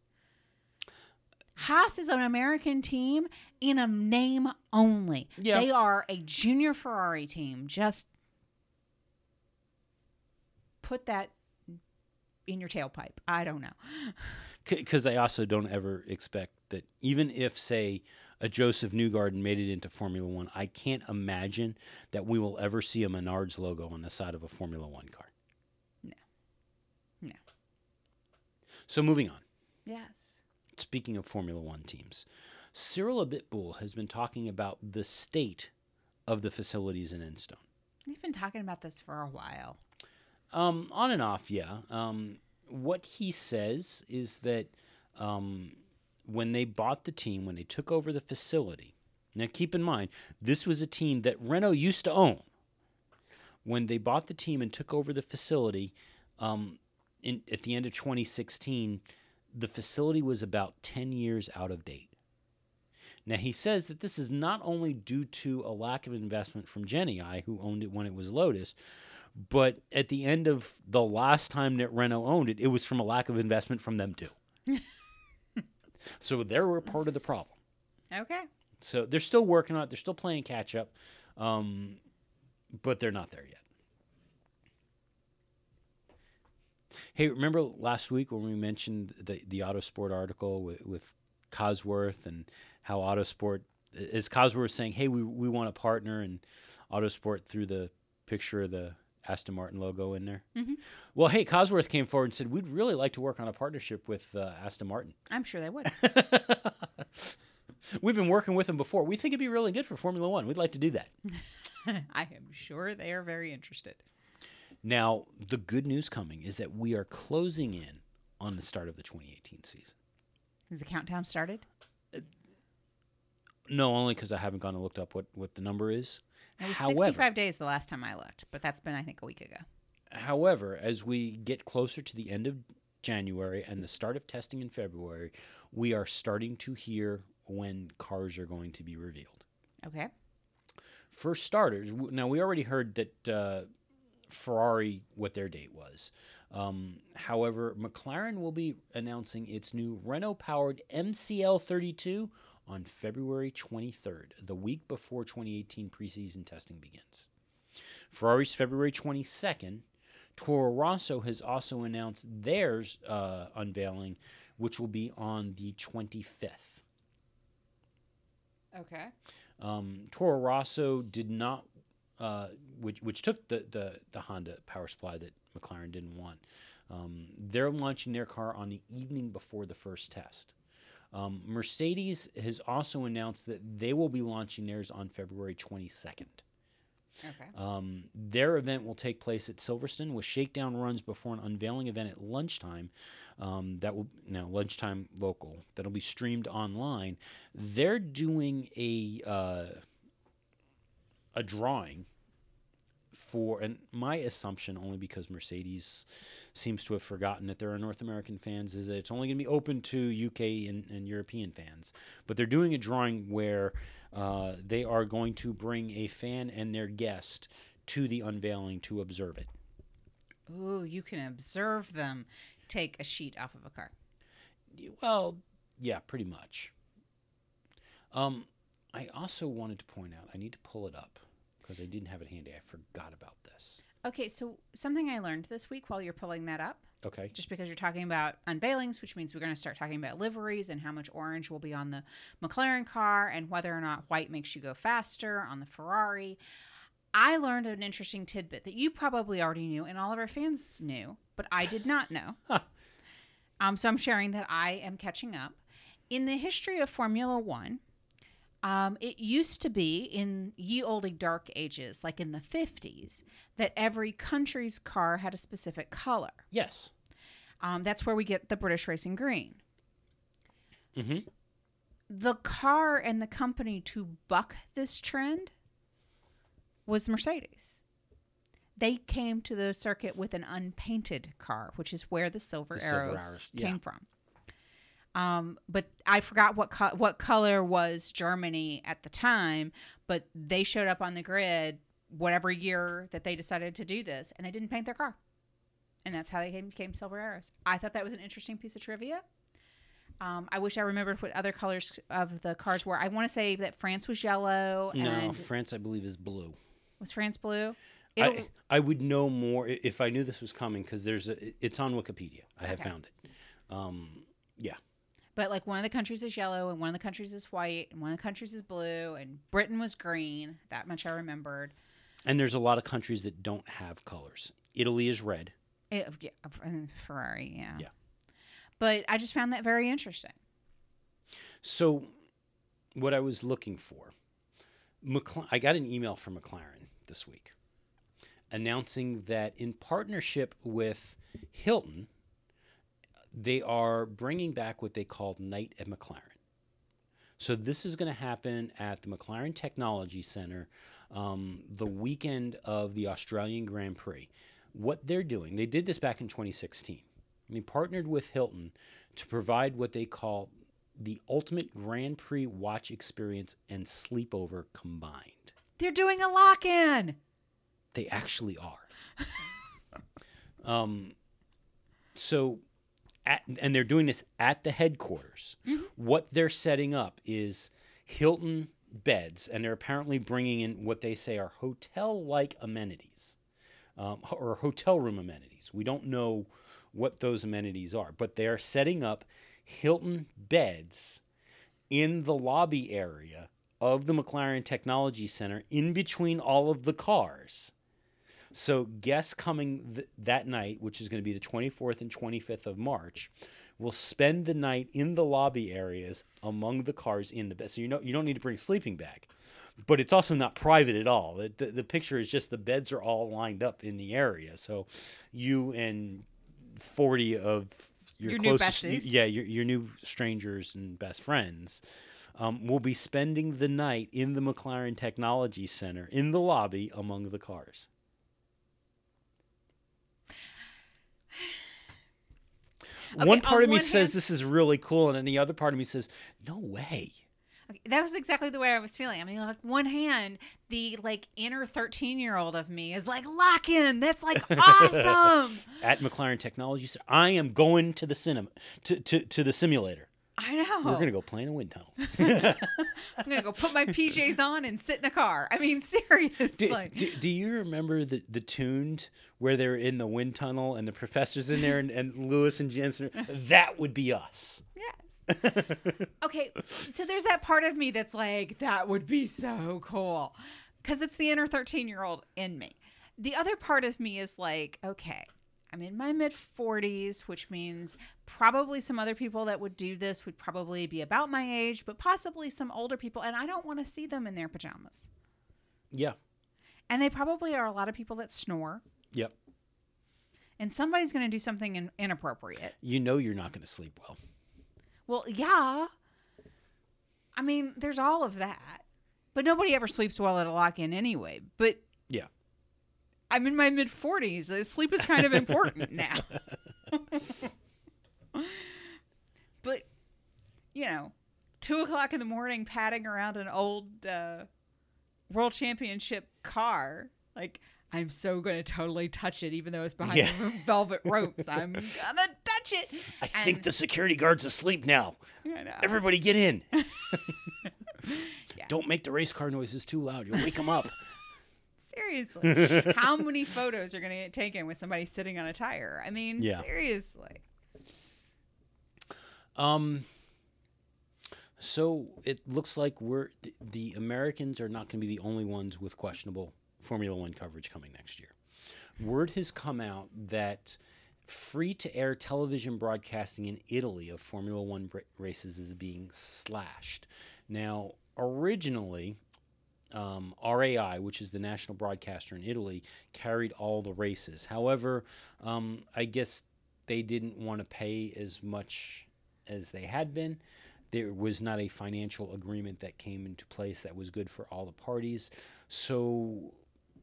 Haas is an American team in a name only. Yeah. They are a junior Ferrari team. Just put that in your tailpipe. I don't know. (sighs) because I also don't ever expect that even if say a Joseph Newgarden made it into Formula One, I can't imagine that we will ever see a Menards logo on the side of a Formula One car. No. No. So moving on. Yes. Speaking of Formula One teams, Cyril Abiteboul has been talking about the state of the facilities in Enstone. We've been talking about this for a while. Um, on and off, yeah. Um, what he says is that um, when they bought the team, when they took over the facility, now keep in mind, this was a team that Renault used to own. When they bought the team and took over the facility um, in, at the end of 2016, the facility was about 10 years out of date. Now, he says that this is not only due to a lack of investment from Genii, who owned it when it was Lotus, but at the end of the last time that Renault owned it, it was from a lack of investment from them too. (laughs) so they were part of the problem. Okay. So they're still working on it. They're still playing catch up, um, but they're not there yet. Hey, remember last week when we mentioned the the Autosport article with, with Cosworth and how Autosport is Cosworth saying, "Hey, we we want a partner," and Autosport threw the picture of the Aston Martin logo in there. Mhm. Well, hey, Cosworth came forward and said, "We'd really like to work on a partnership with uh, Aston Martin." I'm sure they would. (laughs) We've been working with them before. We think it'd be really good for Formula One. We'd like to do that. (laughs) I am sure they are very interested. Now, the good news coming is that we are closing in on the start of the 2018 season. Has the countdown started? No, only because I haven't gone and looked up what, what the number is. It was However, 65 days the last time I looked, but that's been, I think, a week ago. however, as we get closer to the end of January and the start of testing in February, we are starting to hear when cars are going to be revealed. Okay. For starters, now we already heard that uh, Ferrari what their date was. Um, however, McLaren will be announcing its new Renault-powered MCL32 on February 23rd, the week before 2018 preseason testing begins. Ferrari's February 22nd. Toro Rosso has also announced theirs uh, unveiling, which will be on the 25th. Okay. Um, Toro Rosso did not, uh, which which took the, the the Honda power supply that McLaren didn't want. Um, they're launching their car on the evening before the first test. Um, Mercedes has also announced that they will be launching theirs on February 22nd. Okay. Um, their event will take place at Silverstone with shakedown runs before an unveiling event at lunchtime. Um, that will now lunchtime local that'll be streamed online. They're doing a uh, a drawing for and my assumption only because Mercedes seems to have forgotten that there are North American fans is that it's only going to be open to UK and, and European fans. But they're doing a drawing where uh, they are going to bring a fan and their guest to the unveiling to observe it. Ooh, you can observe them take a sheet off of a car. Well, yeah, pretty much. Um, I also wanted to point out, I need to pull it up because I didn't have it handy. I forgot about this. Okay, so something I learned this week while you're pulling that up, Okay. just because you're talking about unveilings, which means we're going to start talking about liveries and how much orange will be on the McLaren car and whether or not white makes you go faster on the Ferrari. I learned an interesting tidbit that you probably already knew and all of our fans knew, but I did not know. (laughs) um, so I'm sharing that I am catching up. In the history of Formula One, um, it used to be in ye olde dark ages, like in the 50s, that every country's car had a specific color. Yes. Um, that's where we get the British Racing Green. Mm-hmm. The car and the company to buck this trend was Mercedes. They came to the circuit with an unpainted car, which is where the silver The silver arrows yeah. came from. Um, but I forgot what co- what color was Germany at the time, but they showed up on the grid whatever year that they decided to do this, and they didn't paint their car, and that's how they came, became silver arrows. I thought that was an interesting piece of trivia. Um, I wish I remembered what other colors of the cars were. I want to say that France was yellow No, France, I believe, is blue. was France blue. I, I would know more if I knew this was coming because there's a, it's on Wikipedia. I have Okay. found it. Um, yeah. But like one of the countries is yellow and one of the countries is white and one of the countries is blue and Britain was green. That much I remembered. And there's a lot of countries that don't have colors. Italy is red. It, yeah, Ferrari, yeah. Yeah. But I just found that very interesting. So, what I was looking for, McLaren, I got an email from McLaren this week announcing that in partnership with Hilton, they are bringing back what they called Night at McLaren. So, this is going to happen at the McLaren Technology Center um, the weekend of the Australian Grand Prix. What they're doing, they did this back in 2016. They partnered with Hilton to provide what they call the ultimate Grand Prix watch experience and sleepover combined. They're doing a lock in. They actually are. (laughs) um, so, at, and they're doing this at the headquarters. What they're setting up is Hilton beds, and they're apparently bringing in what they say are hotel-like amenities, um, or hotel room amenities. We don't know what those amenities are, but they are setting up Hilton beds in the lobby area of the McLaren Technology Center in between all of the cars. So guests coming th- that night, which is going to be the 24th and 25th of March, will spend the night in the lobby areas among the cars in the bed. So you know you don't need to bring a sleeping bag. But it's also not private at all. The, the, the picture is just the beds are all lined up in the area. So you and 40 of your, Your new closest, yeah, your, your new strangers and best friends um, will be spending the night in the McLaren Technology Center in the lobby among the cars. Okay, one on part of me says hand- this is really cool, and then the other part of me says, "No way." Okay, that was exactly the way I was feeling. I mean, like one hand, the like inner thirteen year old of me is like lock in. That's like (laughs) awesome. At McLaren Technology Center, I am going to the cinema to, to, to the simulator. I know. We're gonna go play in a wind tunnel. (laughs) I'm gonna go put my PJs on and sit in a car. I mean, (laughs) seriously. do, do, do you remember the the tuned where they're in the wind tunnel and the professor's in there and, and Lewis and Jenson? That would be us. Yes. okay, so there's that part of me that's like, that would be so cool. Because it's the inner 13 year old in me. The other part of me is like, okay, I'm in my mid 40s, which means probably some other people that would do this would probably be about my age, but possibly some older people. And I don't want to see them in their pajamas. Yeah. And they probably are a lot of people that snore. Yep. And somebody's going to do something in- inappropriate. You know you're not going to sleep well. Well, yeah. I mean, there's all of that. But nobody ever sleeps well at a lock in anyway. But. I'm in my mid 40s. Uh, Sleep is kind of important (laughs) now. but, you know, two o'clock in the morning, padding around an old uh, world championship car, like, I'm so going to totally touch it, even though it's behind Yeah. velvet ropes. I'm (laughs) going to touch it. I think the security guard's asleep now. I know. Everybody get in. (laughs) Yeah. Don't make the race car noises too loud. You'll wake them up. Seriously. (laughs) How many photos are going to get taken with somebody sitting on a tire? I mean, Yeah. seriously. Um. So it looks like we're th- the Americans are not going to be the only ones with questionable Formula One coverage coming next year. Word has come out that free to air television broadcasting in Italy of Formula One races is being slashed. Now, originally, um, RAI, which is the national broadcaster in Italy, carried all the races. However, um, I guess they didn't want to pay as much as they had been. There was not a financial agreement that came into place that was good for all the parties. So,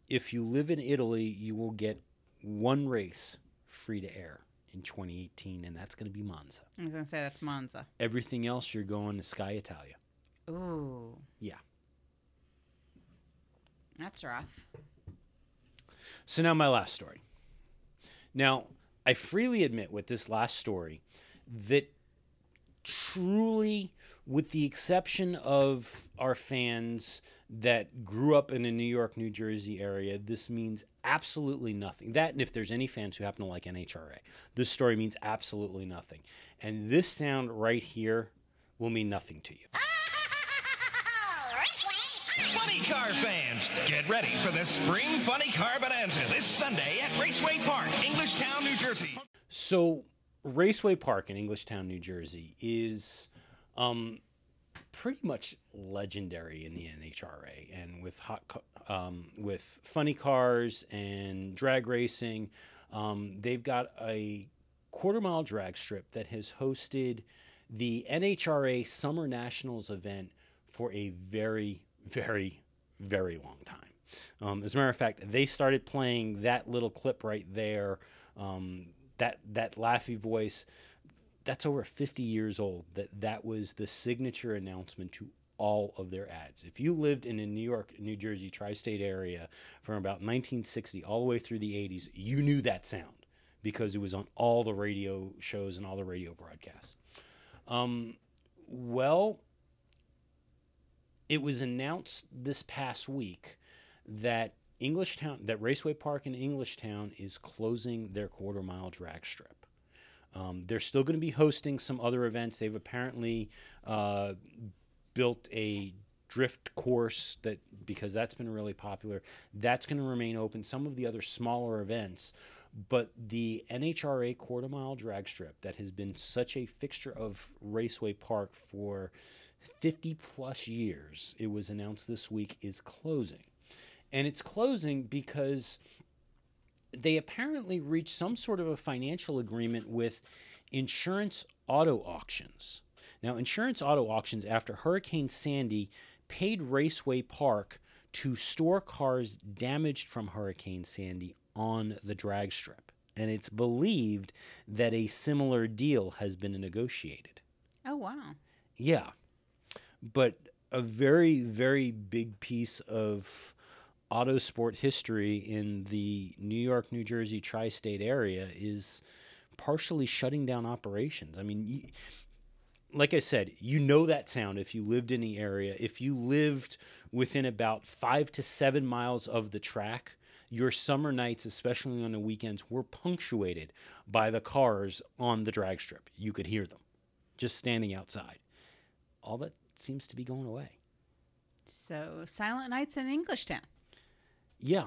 if you live in Italy, you will get one race free to air in 2018, and that's going to be Monza. I was going to say that's Monza. Everything else, you're going to Sky Italia. Ooh, Yeah. That's rough. So now my last story. Now, I freely admit with this last story that truly, with the exception of our fans that grew up in the New York, New Jersey area, this means absolutely nothing. That, and if there's any fans who happen to like NHRA, this story means absolutely nothing. And this sound right here will mean nothing to you. Funny car fans, get ready for the Spring Funny Car Bonanza this Sunday at Raceway Park, Englishtown, New Jersey. So, Raceway Park in Englishtown, New Jersey, is um, pretty much legendary in the NHRA, and with hot, um, with funny cars and drag racing, um, they've got a quarter mile drag strip that has hosted the NHRA Summer Nationals event for a very, very, very long time. Um, as a matter of fact, they started playing that little clip right there. Um, that that laughy voice, that's over 50 years old. That that was the signature announcement to all of their ads. If you lived in a New York, New Jersey tri-state area from about 1960 all the way through the 80s, you knew that sound because it was on all the radio shows and all the radio broadcasts. Um, well, it was announced this past week that Englishtown, that Raceway Park in Englishtown is closing their quarter mile drag strip. Um, they're still going to be hosting some other events. They've apparently uh, built a drift course that because that's been really popular. That's going to remain open. Some of the other smaller events, but the NHRA quarter mile drag strip that has been such a fixture of Raceway Park for 50 plus years, it was announced this week, is closing. And it's closing because they apparently reached some sort of a financial agreement with Insurance Auto Auctions. Now, Insurance Auto Auctions, after Hurricane Sandy, paid Raceway Park to store cars damaged from Hurricane Sandy on the drag strip. And it's believed that a similar deal has been negotiated. Oh, wow. Yeah. But a very, very big piece of auto sport history in the New York, New Jersey tri state area is partially shutting down operations. I mean, y- like I said, you know that sound if you lived in the area. If you lived within about five to seven miles of the track, your summer nights, especially on the weekends, were punctuated by the cars on the drag strip. You could hear them just standing outside. All that seems to be going away. So, Silent Nights in Englishtown. Yeah.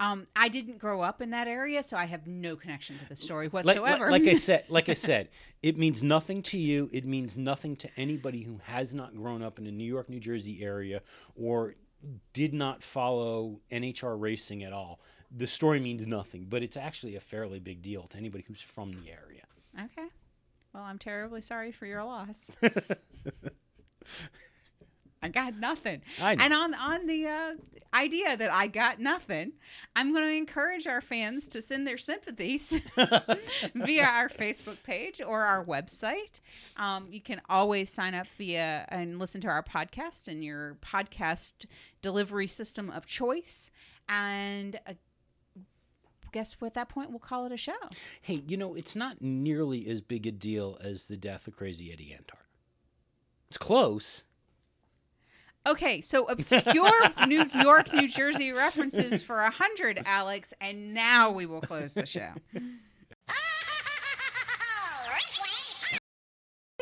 Um, I didn't grow up in that area, so I have no connection to the story Like, whatsoever. like, like I said, like I (laughs) said, it means nothing to you. It means nothing to anybody who has not grown up in the New York, New Jersey area or did not follow NHR racing at all. The story means nothing, but it's actually a fairly big deal to anybody who's from the area. okay. Well, I'm terribly sorry for your loss. (laughs) I got nothing. I. And on on the uh, idea that I got nothing, I'm going to encourage our fans to send their sympathies (laughs) via our Facebook page or our website. Um, you can always sign up via and listen to our podcast in your podcast delivery system of choice. And uh, guess what? At that point, we'll call it a show. Hey, you know, it's not nearly as big a deal as the death of Crazy Eddie Antar. It's close. Okay, so obscure (laughs) New York, New Jersey references for a hundred, Alex, and now we will close the show. We